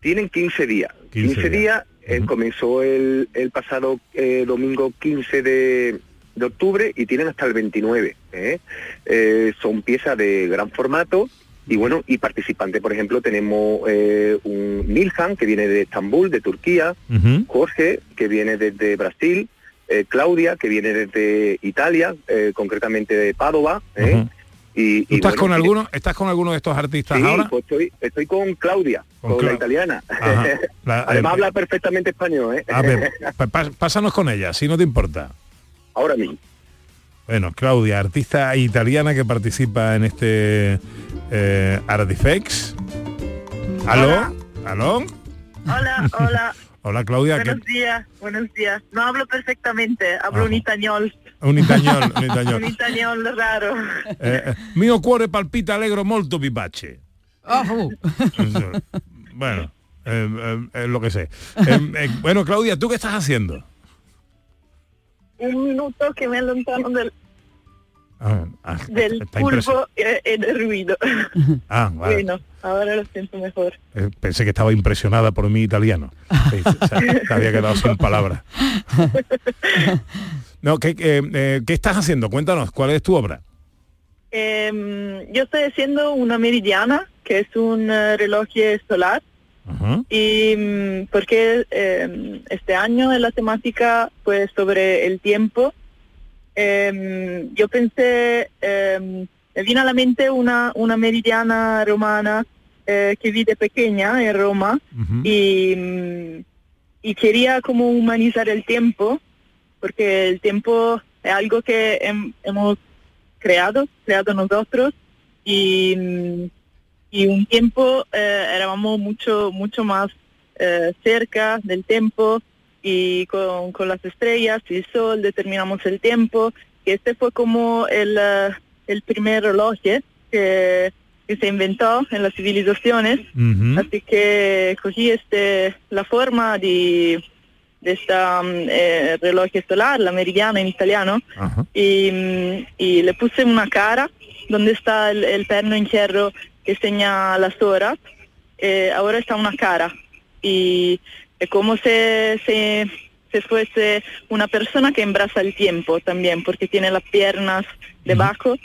Tienen 15 días. 15 15, días, eh, comenzó el, el pasado eh, domingo 15 de, de octubre y tienen hasta el 29. ¿eh? Eh, son piezas de gran formato y bueno, y participantes, por ejemplo, tenemos un Nilhan que viene de Estambul, de Turquía, Jorge que viene desde Brasil, Claudia que viene desde Italia, concretamente de Padova. Y, ¿Tú y estás bueno, con y- alguno, estás con alguno de estos artistas Sí, ahora? pues estoy, estoy con Claudia, Con con, la italiana. La- Además habla perfectamente español, ¿eh? A ver, pásanos con ella, si no te importa. Ahora mismo. Bueno, Claudia, artista italiana que participa en este eh, Artifex. ¿Aló? ¿Aló? Hola, hola. Hola Claudia, ¿qué- buenos días, buenos días. No hablo perfectamente, hablo un itañol. un itañol, un itañol. un itañol raro. Eh, eh, mio cuore palpita allegro molto vivace. Bueno, eh, eh, eh, lo que sé. Eh, eh, bueno, Claudia, ¿tú qué estás haciendo? Un minuto que me allontano del, Ah, ah, del pulpo y, y del ruido. Ah, vale. Bueno, ahora lo siento mejor. Eh, pensé que estaba impresionada por mi italiano. Sí, te había quedado sin palabras. No, ¿qué, eh, eh, ¿qué estás haciendo? Cuéntanos, ¿cuál es tu obra? Em, yo estoy haciendo una meridiana, que es un eh, reloj solar. Y mm, porque em, este año en la temática pues sobre el tiempo, em, yo pensé, em, me vino a la mente una, una meridiana romana eh, que vi de pequeña en Roma y, y quería como humanizar el tiempo, porque el tiempo es algo que hem- hemos creado, creado nosotros y, y un tiempo eh, éramos mucho mucho más eh, cerca del tiempo y con, con las estrellas y el sol determinamos el tiempo. Y este fue como el, eh, el primer reloj eh, que, que se inventó en las civilizaciones. Así que cogí este la forma de de esta eh, reloj solar, la meridiana en italiano, y, mm, y le puse una cara donde está el, el perno en hierro que señala las horas. Eh, ahora está una cara y es como se, se, se fuese una persona que embraza el tiempo también, porque tiene las piernas debajo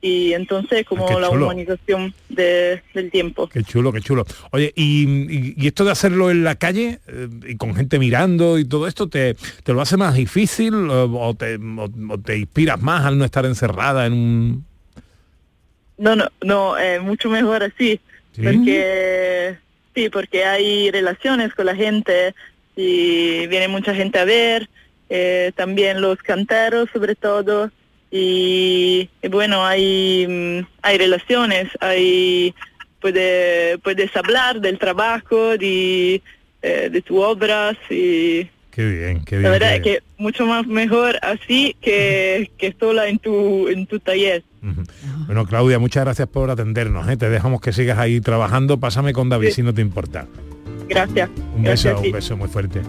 y entonces como Ah, la humanización de- del tiempo. Qué chulo, qué chulo. Oye, y, y- y esto de hacerlo en la calle eh, y con gente mirando y todo esto, ¿te, te lo hace más difícil o, o te, o- o te inspiras más al no estar encerrada en un... No, no, no, eh, mucho mejor así, ¿Sí? porque sí, porque hay relaciones con la gente y viene mucha gente a ver, eh, también los canteros sobre todo, y, y bueno, hay, mm, hay relaciones, hay puede, puedes hablar del trabajo, de, eh, de tus obras y Qué bien, qué bien. la verdad qué es que mucho más mejor así que, que sola en tu, en tu taller. Bueno, Claudia, muchas gracias por atendernos. ¿eh? Te dejamos que sigas ahí trabajando. Pásame con David si no te importa. Gracias. Un Gracias beso, un beso muy fuerte.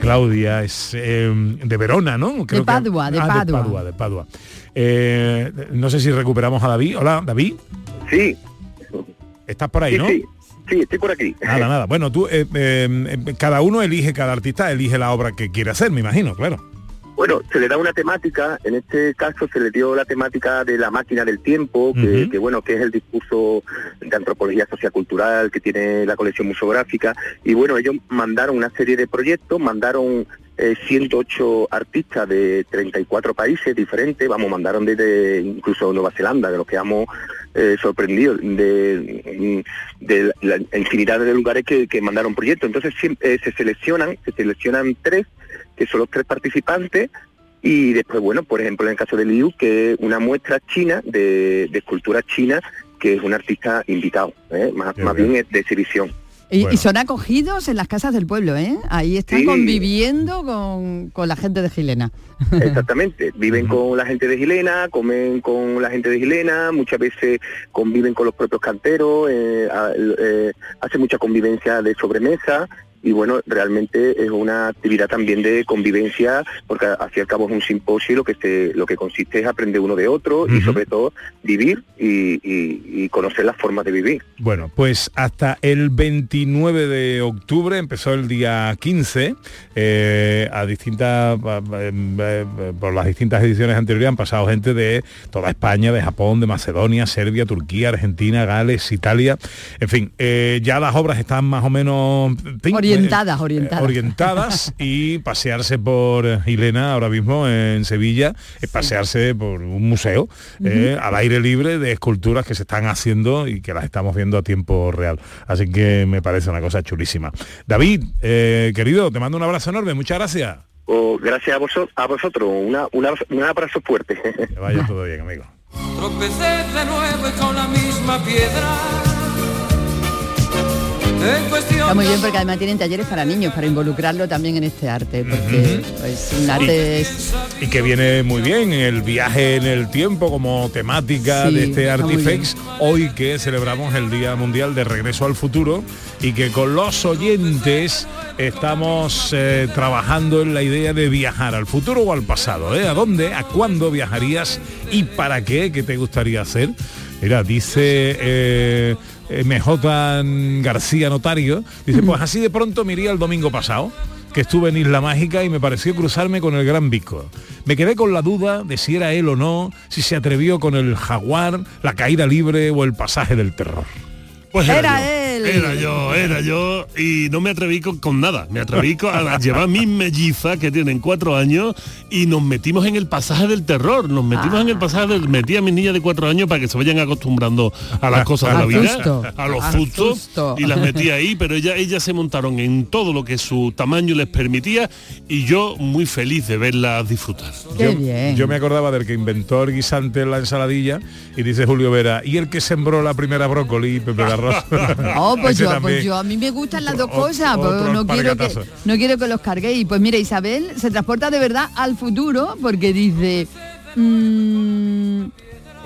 Claudia es eh, de Verona, ¿no? De Padua, de Ah, Padua. de Padua, de Padua. Eh, no sé si recuperamos a David. Hola, David. Sí. Estás por ahí, Sí, ¿no? sí. Sí, estoy por aquí. Nada, nada. Bueno, tú, eh, eh, eh, cada uno elige, cada artista elige la obra que quiere hacer, me imagino, claro. Bueno, se le da una temática, en este caso se le dio la temática de la máquina del tiempo, que, bueno, que es el discurso de antropología sociocultural que tiene la colección museográfica. Y bueno, ellos mandaron una serie de proyectos, mandaron eh, 108 artistas de 34 países diferentes, vamos, mandaron desde incluso Nueva Zelanda, de los que hemos eh, sorprendido, de, de la infinidad de lugares que, que mandaron proyectos. Entonces eh, se seleccionan, se seleccionan tres que son los tres participantes, y después, bueno, por ejemplo, en el caso de Liu, que es una muestra china de, de escultura china, que es un artista invitado, ¿eh? más, más bien es de exhibición. Y, y son acogidos en las casas del pueblo, ¿eh? Ahí están Sí. conviviendo con, con la gente de Gilena. Exactamente, viven con la gente de Gilena, comen con la gente de Gilena, muchas veces conviven con los propios canteros, eh, a- eh, hace mucha convivencia de sobremesa y bueno, realmente es una actividad también de convivencia porque al fin y al cabo es un simposio y lo que se, lo que consiste es aprender uno de otro y sobre todo vivir y, y- y conocer las formas de vivir. Bueno, pues hasta el 29 de octubre, empezó el día 15, eh, a distintas, eh, eh, por las distintas ediciones anteriores han pasado gente de toda España, de Japón, de Macedonia, Serbia, Turquía, Argentina, Gales, Italia, en fin, eh, ya las obras están más o menos Orientadas, eh, orientadas. orientadas y pasearse por Hilena ahora mismo en Sevilla es pasearse por un museo eh, al aire libre de esculturas que se están haciendo y que las estamos viendo a tiempo real. Así que me parece una cosa chulísima. David, eh, querido, te mando un abrazo enorme, muchas gracias. O gracias a, vosotros a vosotros, una, una- un abrazo fuerte. Que vaya todo bien, amigo. Tropecé de nuevo y con la misma piedra. Está muy bien porque además tienen talleres para niños, para involucrarlo también en este arte, porque pues, un arte es... Y que viene muy bien el viaje en el tiempo como temática Sí, de este Artifex, hoy que celebramos el Día Mundial de Regreso al Futuro y que con los oyentes estamos eh, trabajando en la idea de viajar al futuro o al pasado. ¿eh? ¿A dónde? ¿A cuándo viajarías? ¿Y para qué? ¿Qué te gustaría hacer? Mira, dice eh, MJ García Notario, dice, pues así de pronto me iría el domingo pasado que estuve en Isla Mágica y me pareció cruzarme con el Gran Vico. Me quedé con la duda de si era él o no, si se atrevió con el jaguar, la caída libre o el pasaje del terror. Pues Era él. Era yo, era yo. Y no me atreví con, con nada. Me atreví con- a, llevar mis mellizas que tienen cuatro años y nos metimos en el pasaje del terror. Nos metimos en el pasaje del... Metí a mis niñas de cuatro años para que se vayan acostumbrando a las cosas de la vida, susto. a los sustos. susto. Y las metí ahí, pero ellas, ellas se montaron en todo lo que su tamaño les permitía y yo muy feliz de verlas disfrutar. Qué yo, bien. yo me acordaba del que inventó el guisante en la ensaladilla y dice Julio Vera, y el que sembró la primera brócoli y Pepe Garros. Oh, pues yo, también. pues yo, a mí me gustan las dos cosas, pues no quiero, que, no quiero que los carguéis. Pues mira, Isabel se transporta de verdad al futuro porque dice mm,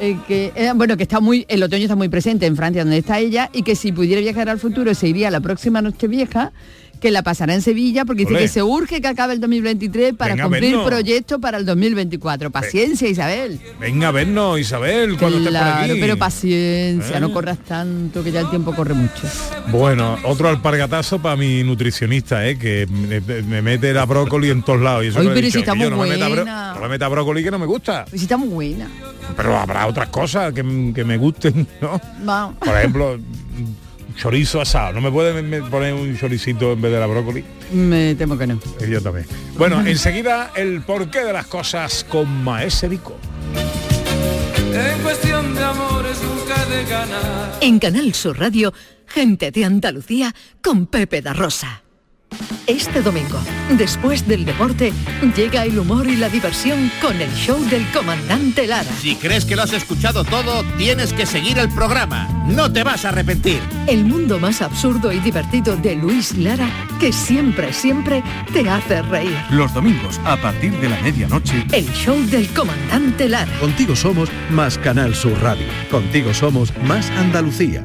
eh, que eh, bueno que está muy el otoño está muy presente en Francia donde está ella y que si pudiera viajar al futuro se iría a la próxima noche vieja que la pasará en Sevilla porque dice Olé. que se urge que acabe el 2023 para Venga, cumplir proyectos para el 2024. Paciencia, Isabel. Venga a vernos, Isabel, cuando estés por Claro, aquí. pero paciencia, ¿Eh? no corras tanto, que ya el tiempo corre mucho. Bueno, otro alpargatazo para mi nutricionista, ¿eh? que me, me mete la brócoli en todos lados. Y eso he dicho, si está muy no me meta buena. no me meta brócoli que no me gusta. Pues sí, está muy buena. Pero habrá otras cosas que, que me gusten, ¿no? Vamos. Por ejemplo, chorizo asado. ¿No me puede me- poner un choricito en vez de la brócoli? Me temo que no. Eh, Yo también. Bueno, enseguida el porqué de las cosas con Maese Vico. En cuestión de amores nunca de ganar. En Canal Sur Radio, gente de Andalucía con Pepe da Rosa. Este domingo, después del deporte, llega el humor y la diversión con el show del comandante Lara. Si crees que lo has escuchado todo, tienes que seguir el programa. No te vas a arrepentir. El mundo más absurdo y divertido de Luis Lara, que siempre, siempre te hace reír. Los domingos, a partir de la medianoche, El show del comandante Lara. Contigo somos más Canal Sur Radio. Contigo somos más Andalucía.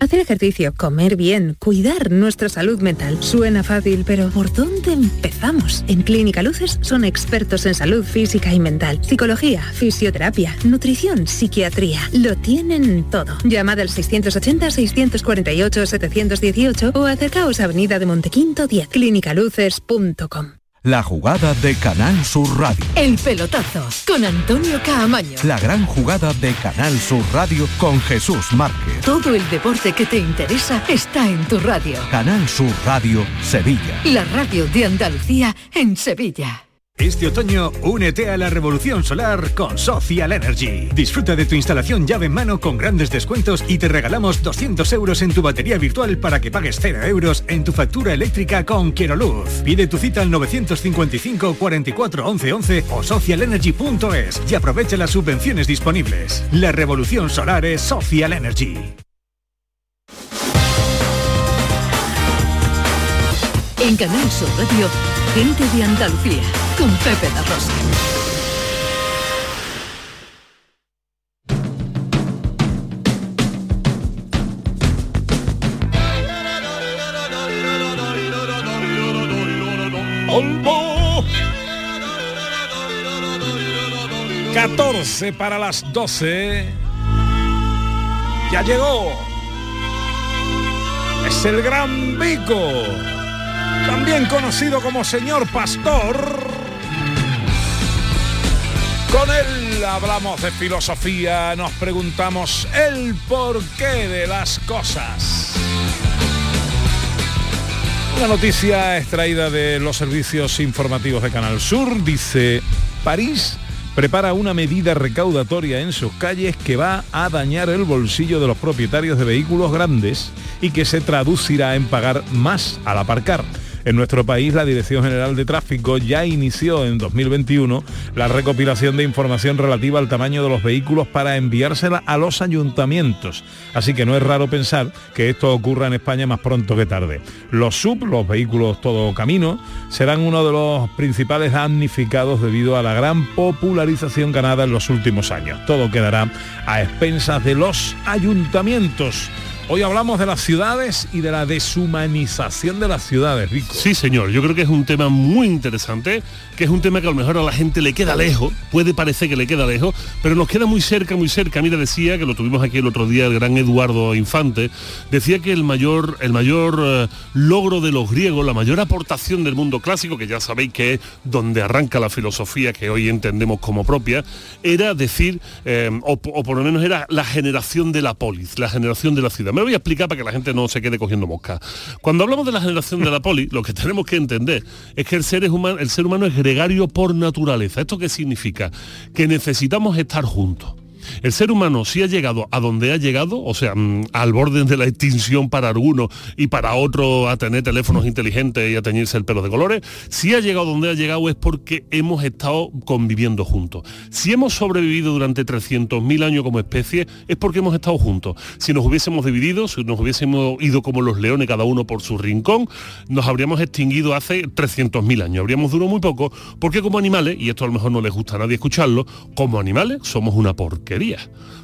Hacer ejercicio, comer bien, cuidar nuestra salud mental. Suena fácil, pero ¿por dónde empezamos? En Clínica Luces son expertos en salud física y mental, psicología, fisioterapia, nutrición, psiquiatría. Lo tienen todo. Llamad al 680-648-718 o acercaos a Avenida de Montequinto 10, clínicaluces.com. la jugada de Canal Sur Radio. El pelotazo con Antonio Caamaño. La gran jugada de Canal Sur Radio con Jesús Márquez. Todo el deporte que te interesa está en tu radio. Canal Sur Radio, Sevilla. La radio de Andalucía en Sevilla. Este otoño, únete a la revolución solar con Social Energy. Disfruta de tu instalación llave en mano con grandes descuentos y te regalamos 200 euros en tu batería virtual para que pagues 0 euros en tu factura eléctrica con Quiero Luz. Pide tu cita al 955 44 11 11 o socialenergy.es y aprovecha las subvenciones disponibles. La revolución solar es Social Energy. En Canal Sur Radio, gente de Andalucía con Pepe da Rosa. ¡Olmo! 14 para las 12. Ya llegó. Es el gran Vico. También conocido como señor pastor. Con él hablamos de filosofía, nos preguntamos el porqué de las cosas. Una noticia extraída de los servicios informativos de Canal Sur dice, París prepara una medida recaudatoria en sus calles que va a dañar el bolsillo de los propietarios de vehículos grandes y que se traducirá en pagar más al aparcar. En nuestro país, la Dirección General de Tráfico ya inició en 2021 la recopilación de información relativa al tamaño de los vehículos para enviársela a los ayuntamientos. Así que no es raro pensar que esto ocurra en España más pronto que tarde. Los sub, los vehículos todo camino, serán uno de los principales damnificados debido a la gran popularización ganada en los últimos años. Todo quedará a expensas de los ayuntamientos. Hoy hablamos de las ciudades y de la deshumanización de las ciudades, Vico. Sí, señor, yo creo que es un tema muy interesante, que es un tema que a lo mejor a la gente le queda lejos, puede parecer que le queda lejos, pero nos queda muy cerca, muy cerca. Mira, decía, que lo tuvimos aquí el otro día, el gran Eduardo Infante, decía que el mayor, el mayor eh, logro de los griegos, la mayor aportación del mundo clásico, que ya sabéis que es donde arranca la filosofía que hoy entendemos como propia, era decir, eh, o por lo menos era la generación de la polis, la generación de la ciudad. Me voy a explicar para que la gente no se quede cogiendo mosca. Cuando hablamos de la generación de la poli, lo que tenemos que entender es que el ser, humano, el ser humano es gregario por naturaleza. ¿Esto qué significa? Que necesitamos estar juntos. El ser humano sí ha llegado a donde ha llegado, o sea, mm, al borde de la extinción para algunos y para otros a tener teléfonos inteligentes y a teñirse el pelo de colores, si ha llegado donde ha llegado es porque hemos estado conviviendo juntos. Si hemos sobrevivido durante 300.000 años como especie, es porque hemos estado juntos. Si nos hubiésemos dividido, si nos hubiésemos ido como los leones, cada uno por su rincón, nos habríamos extinguido hace 300.000 años. Habríamos durado muy poco, porque como animales, y esto a lo mejor no les gusta a nadie escucharlo, como animales somos una porquería.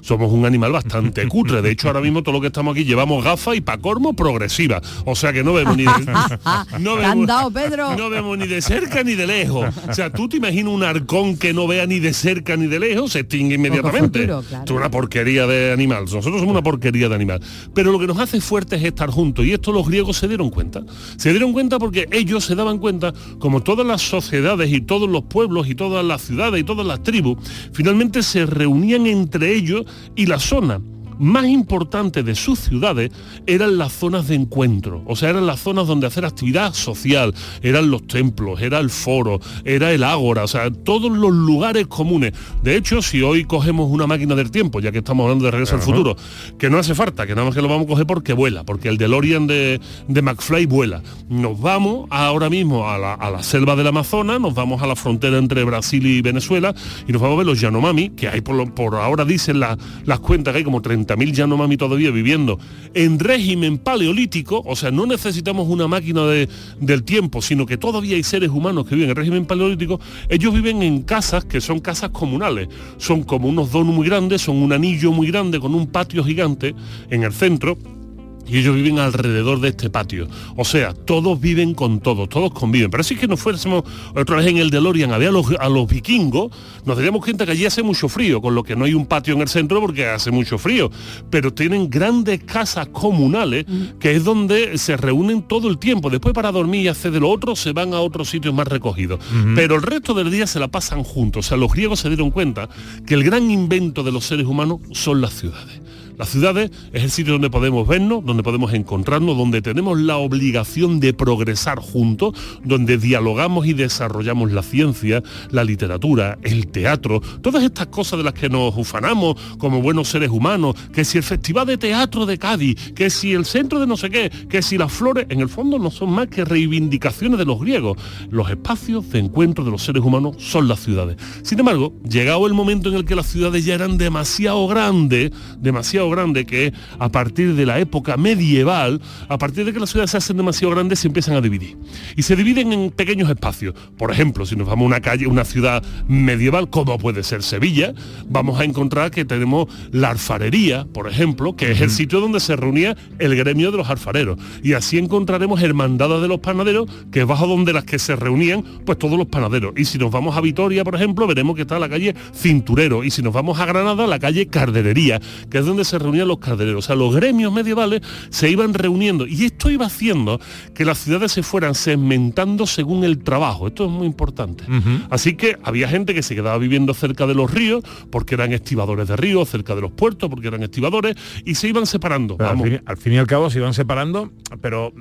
Somos un animal bastante cutre. De hecho, ahora mismo todo lo que estamos aquí llevamos gafas y pa' cormo progresiva. O sea que no vemos ni de, no vemos, Pedro. no vemos ni de cerca ni de lejos. O sea, tú te imaginas un arcón que no vea ni de cerca ni de lejos, se extingue inmediatamente. futuro, claro. Es una porquería de animal. Nosotros somos una porquería de animal. Pero lo que nos hace fuertes es estar juntos. Y esto los griegos se dieron cuenta. Se dieron cuenta porque ellos se daban cuenta, como todas las sociedades y todos los pueblos y todas las ciudades y todas las tribus, finalmente se reunían entre ellos y la zona más importante de sus ciudades eran las zonas de encuentro, o sea, eran las zonas donde hacer actividad social, eran los templos, era el foro, era el ágora, o sea, todos los lugares comunes. De hecho, si hoy cogemos una máquina del tiempo, ya que estamos hablando de regreso al futuro, que no hace falta, que nada más que lo vamos a coger porque vuela, porque el DeLorean de, de McFly vuela. Nos vamos ahora mismo a la, a la selva del Amazonas, nos vamos a la frontera entre Brasil y Venezuela y nos vamos a ver los Yanomami, que hay por, lo- por ahora dicen la- las cuentas que hay como 30.000 Yanomami todavía viviendo en régimen paleolítico, o sea, no necesitamos una máquina de- del tiempo, sino que todavía hay seres humanos que viven en régimen paleolítico, ellos viven en casas que son casas comunales, son como unos donos muy grandes, son un anillo muy grande con un patio gigante en el centro, y ellos viven alrededor de este patio. O sea, todos viven con todos, todos conviven. Pero si es que nos fuésemos otra vez en el DeLorean a ver a los, a los vikingos, nos daríamos cuenta que allí hace mucho frío, con lo que no hay un patio en el centro porque hace mucho frío. Pero tienen grandes casas comunales, que es donde se reúnen todo el tiempo. Después para dormir y hacer de lo otro, se van a otros sitios más recogidos. Pero el resto del día se la pasan juntos. O sea, los griegos se dieron cuenta que el gran invento de los seres humanos son las ciudades. Las ciudades es el sitio donde podemos vernos, donde podemos encontrarnos, donde tenemos la obligación de progresar juntos, donde dialogamos y desarrollamos la ciencia, la literatura, el teatro, todas estas cosas de las que nos ufanamos como buenos seres humanos, que si el Festival de Teatro de Cádiz, que si el centro de no sé qué, que si las flores, en el fondo no son más que reivindicaciones de los griegos. Los espacios de encuentro de los seres humanos son las ciudades. Sin embargo, llegado el momento en el que las ciudades ya eran demasiado grandes, demasiado grandes, que es a partir de la época medieval, a partir de que las ciudades se hacen demasiado grandes, se empiezan a dividir. Y se dividen en pequeños espacios. Por ejemplo, si nos vamos a una calle, una ciudad medieval, como puede ser Sevilla, vamos a encontrar que tenemos la alfarería, por ejemplo, que es el sitio donde se reunía el gremio de los alfareros. Y así encontraremos hermandades de los panaderos, que es bajo donde las que se reunían, pues todos los panaderos. Y si nos vamos a Vitoria, por ejemplo, veremos que está la calle Cinturero. Y si nos vamos a Granada, la calle Carderería, que es donde se reunían los cardereros. O sea, los gremios medievales se iban reuniendo. Y esto iba haciendo que las ciudades se fueran segmentando según el trabajo. Esto es muy importante. Así que había gente que se quedaba viviendo cerca de los ríos, porque eran estibadores de ríos, cerca de los puertos, porque eran estibadores, y se iban separando. Al, fin, al fin y al cabo se iban separando, pero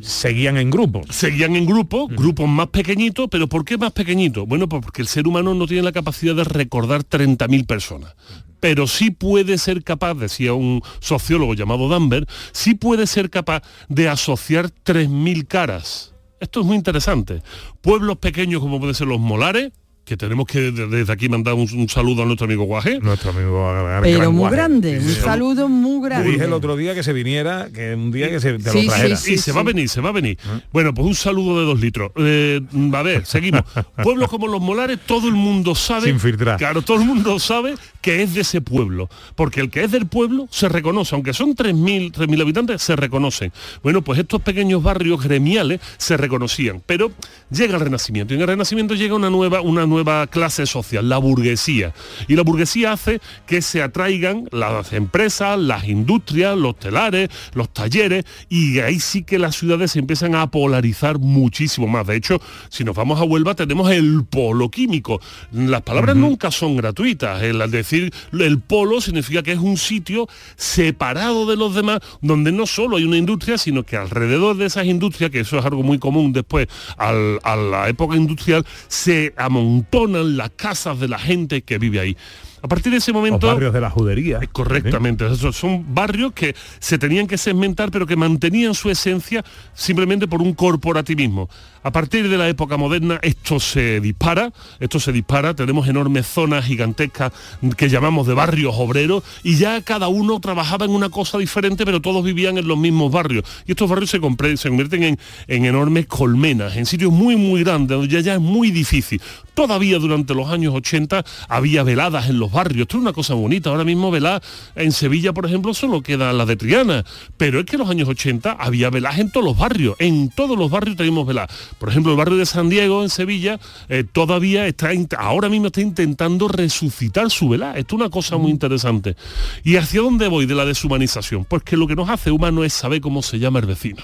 seguían en grupos. Seguían en grupos, grupos más pequeñitos, pero ¿por qué más pequeñitos? Bueno, pues porque el ser humano no tiene la capacidad de recordar 30.000 personas. Pero sí puede ser capaz, decía un sociólogo llamado Danver, sí puede ser capaz de asociar 3.000 caras. Esto es muy interesante. Pueblos pequeños como pueden ser los molares, que tenemos que de- desde aquí mandar un, un saludo a nuestro amigo Guaje. Nuestro amigo Pero muy grande, un saludo muy Le grande. dije el otro día que se viniera, que un día que se te Sí, lo trajera. sí, y se va a venir, se va a venir. Bueno, pues un saludo de dos litros. Eh, a ver, seguimos. Pueblos como los Molares, todo el mundo sabe. Sin filtrar. Claro, todo el mundo sabe que es de ese pueblo. Porque el que es del pueblo se reconoce, aunque son 3.000 3.000 habitantes, se reconocen. Bueno, pues estos pequeños barrios gremiales se reconocían. Pero llega el Renacimiento. Y en el Renacimiento llega una nueva, una nueva nueva clase social, la burguesía. Y la burguesía hace que se atraigan las empresas, las industrias, los telares, los talleres, y ahí sí que las ciudades se empiezan a polarizar muchísimo más. De hecho, si nos vamos a Huelva tenemos el polo químico. Las palabras nunca son gratuitas. El decir el polo significa que es un sitio separado de los demás, donde no solo hay una industria, sino que alrededor de esas industrias, que eso es algo muy común después al- a la época industrial, se amontonan las casas de la gente que vive ahí. A partir de ese momento... Los barrios de la judería. Correctamente, esos son barrios que se tenían que segmentar pero que mantenían su esencia simplemente por un corporativismo. A partir de la época moderna esto se dispara, esto se dispara, tenemos enormes zonas gigantescas que llamamos de barrios obreros y ya cada uno trabajaba en una cosa diferente pero todos vivían en los mismos barrios. Y estos barrios se, se convierten en, en enormes colmenas, en sitios muy muy grandes, donde ya, ya es muy difícil. Todavía durante los años 80 había veladas en los barrios, esto es una cosa bonita, ahora mismo velar en Sevilla, por ejemplo, solo queda la de Triana, pero es que en los años 80 había velas en todos los barrios, en todos los barrios teníamos velas. Por ejemplo, el barrio de San Diego, en Sevilla, eh, todavía está, ahora mismo está intentando resucitar su vela. Esto es una cosa muy interesante. ¿Y hacia dónde voy de la deshumanización? Pues que lo que nos hace humano es saber cómo se llama el vecino.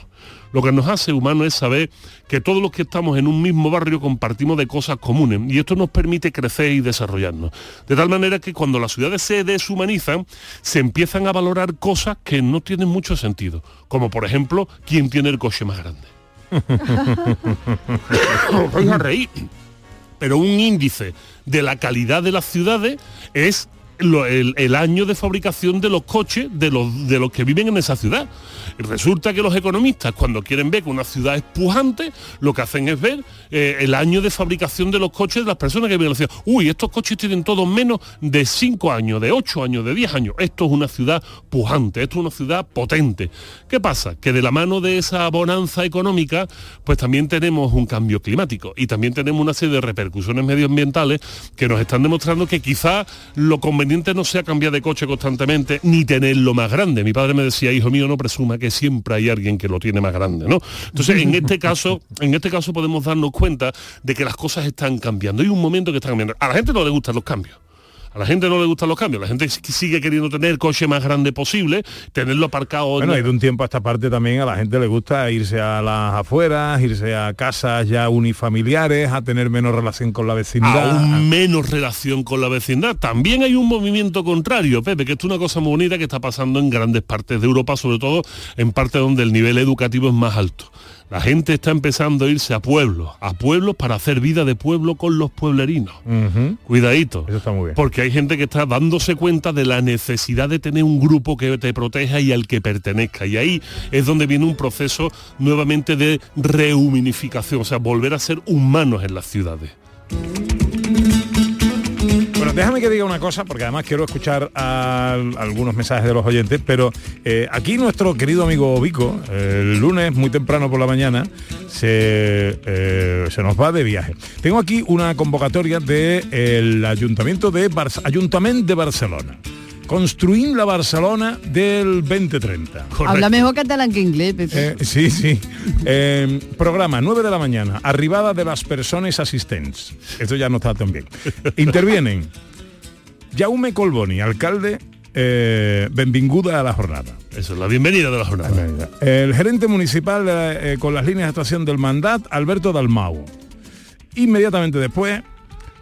Lo que nos hace humano es saber que todos los que estamos en un mismo barrio compartimos de cosas comunes y esto nos permite crecer y desarrollarnos. De tal manera que cuando las ciudades se deshumanizan, se empiezan a valorar cosas que no tienen mucho sentido, como por ejemplo, quién tiene el coche más grande. Vais a reír. Pero un índice de la calidad de las ciudades es lo- el, el año de fabricación de los coches de los, de los que viven en esa ciudad. Resulta que los economistas, cuando quieren ver que una ciudad es pujante, lo que hacen es ver eh, el año de fabricación de los coches de las personas que viven en la ciudad. Uy, estos coches tienen todos menos de 5 años, de 8 años, de 10 años. Esto es una ciudad pujante, esto es una ciudad potente. ¿Qué pasa? Que de la mano de esa bonanza económica, pues también tenemos un cambio climático y también tenemos una serie de repercusiones medioambientales que nos están demostrando que quizá lo conveniente no sea cambiar de coche constantemente ni tenerlo más grande. Mi padre me decía, hijo mío, no presuma que siempre hay alguien que lo tiene más grande, ¿no? Entonces, en este caso, en este caso podemos darnos cuenta de que las cosas están cambiando. Hay un momento que están cambiando. A la gente no le gustan los cambios. A la gente no le gustan los cambios, la gente sigue queriendo tener el coche más grande posible, tenerlo aparcado. en Bueno, y de un tiempo a esta parte también a la gente le gusta irse a las afueras, irse a casas ya unifamiliares, a tener menos relación con la vecindad. aún menos relación con la vecindad. También hay un movimiento contrario, Pepe, que esto es una cosa muy bonita que está pasando en grandes partes de Europa, sobre todo en partes donde el nivel educativo es más alto. La gente está empezando a irse a pueblos, a pueblos para hacer vida de pueblo con los pueblerinos. Cuidadito. Eso está muy bien. Porque hay gente que está dándose cuenta de la necesidad de tener un grupo que te proteja y al que pertenezca. Y ahí es donde viene un proceso nuevamente de rehumanificación, o sea, volver a ser humanos en las ciudades. Déjame que diga una cosa, porque además quiero escuchar al- algunos mensajes de los oyentes, pero eh, aquí nuestro querido amigo Vico, el lunes muy temprano por la mañana, se, eh, se nos va de viaje. Tengo aquí una convocatoria del Ayuntamiento de, Ayuntamiento de Barcelona. Construir la Barcelona del 2030. Habla mejor catalán que inglés, Pepe. Eh, sí, sí. Eh, programa 9 de la mañana, arribada de las personas asistentes. Esto ya no está tan bien. Intervienen Jaume Colboni, alcalde, eh, benvinguda a la jornada. Eso es la bienvenida de la jornada. El gerente municipal eh, eh, con las líneas de actuación del mandat, Alberto Dalmau. Inmediatamente después,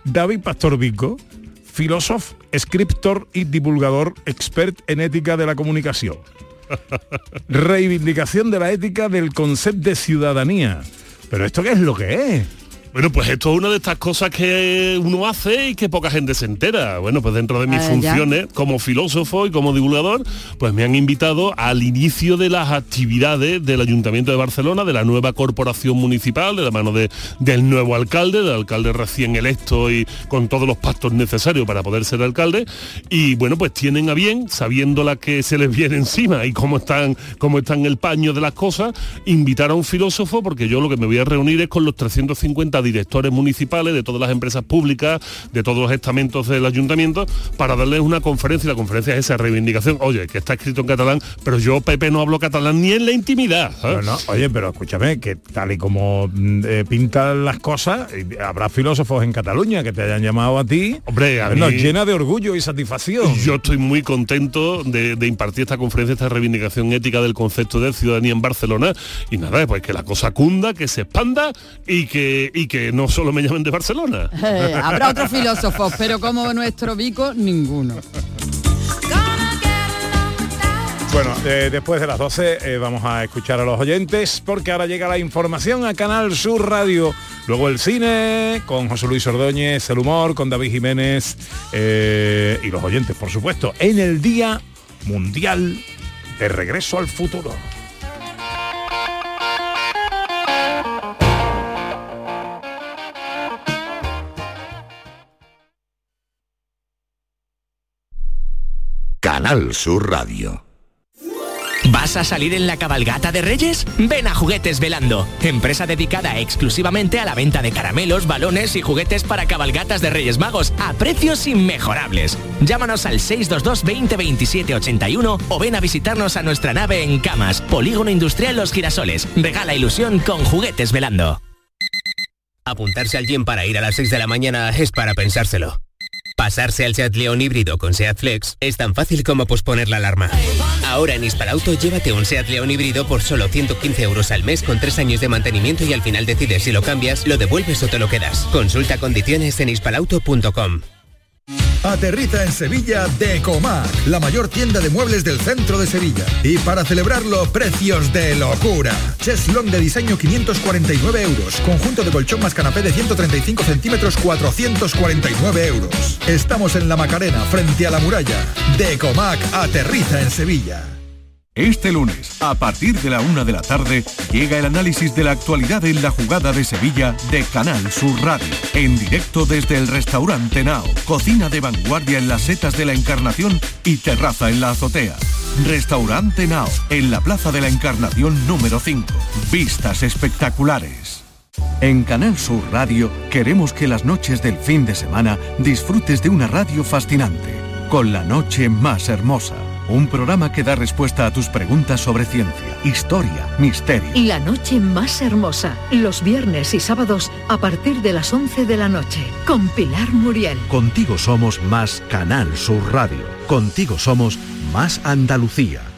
David Pastor Vico, filósofo, escriptor y divulgador expert en ética de la comunicación. Reivindicación de la ética del concepto de ciudadanía. Pero esto qué es lo que es? Bueno, pues esto es una de estas cosas que uno hace y que poca gente se entera. Bueno, pues dentro de mis Ah, ya. funciones como filósofo y como divulgador, pues me han invitado al inicio de las actividades del Ayuntamiento de Barcelona, de la nueva corporación municipal, de la mano de- del nuevo alcalde, del alcalde recién electo y con todos los pactos necesarios para poder ser alcalde. Y bueno, pues tienen a bien, sabiendo la que se les viene encima y cómo están, cómo están el paño de las cosas, invitar a un filósofo, porque yo lo que me voy a reunir es con los 350 a directores municipales de todas las empresas públicas, de todos los estamentos del ayuntamiento, para darles una conferencia. La conferencia es esa reivindicación. Oye, que está escrito en catalán, pero yo, Pepe, no hablo catalán ni en la intimidad. oye, pero escúchame, que tal y como mm, eh, pintan las cosas, habrá filósofos en Cataluña que te hayan llamado a ti. Hombre, a nos llena de orgullo y satisfacción. Yo estoy muy contento de, impartir esta conferencia, esta reivindicación ética del concepto de ciudadanía en Barcelona. Y nada, pues que la cosa cunda, que se expanda y que, y que no solo me llamen de Barcelona. Eh, habrá otros filósofos, pero como nuestro Vico, ninguno. Bueno, eh, después de las 12 eh, vamos a escuchar a los oyentes porque ahora llega la información a Canal Sur Radio. Luego el cine con José Luis Ordóñez, el humor con David Jiménez eh, y los oyentes, por supuesto, en el Día Mundial de Regreso al Futuro. Canal Sur Radio. ¿Vas a salir en la cabalgata de Reyes? Ven a Juguetes Velando, empresa dedicada exclusivamente a la venta de caramelos, balones y juguetes para cabalgatas de Reyes Magos a precios inmejorables. Llámanos al 622 20 27 81 o ven a visitarnos a nuestra nave en Camas, Polígono Industrial Los Girasoles. Regala ilusión con Juguetes Velando. Apuntarse al gym para ir a las 6 de la mañana es para pensárselo. Pasarse al Seat León híbrido con Seat Flex es tan fácil como posponer la alarma. Ahora en Hispalauto llévate un Seat León híbrido por solo 115 euros al mes con 3 años de mantenimiento y al final decides si lo cambias, lo devuelves o te lo quedas. Consulta condiciones en hispalauto.com. Aterriza en Sevilla Decomac, la mayor tienda de muebles del centro de Sevilla. Y para celebrarlo, precios de locura. Cheslong de diseño 549 euros. Conjunto de colchón más canapé de 135 centímetros 449 euros. Estamos en la Macarena, frente a la muralla. Decomac aterriza en Sevilla. Este lunes, a partir de la una de la tarde, llega el análisis de la actualidad en la jugada de Sevilla de Canal Sur Radio. En directo desde el restaurante Nao, cocina de vanguardia en las setas de la Encarnación y terraza en la azotea. Restaurante Nao, en la Plaza de la Encarnación número 5. Vistas espectaculares. En Canal Sur Radio queremos que las noches del fin de semana disfrutes de una radio fascinante, con la noche más hermosa un programa que da respuesta a tus preguntas sobre ciencia, historia, misterio. La noche más hermosa, los viernes y sábados a partir de las 11 de la noche, con Pilar Muriel. Contigo somos más Canal Sur Radio. Contigo somos más Andalucía.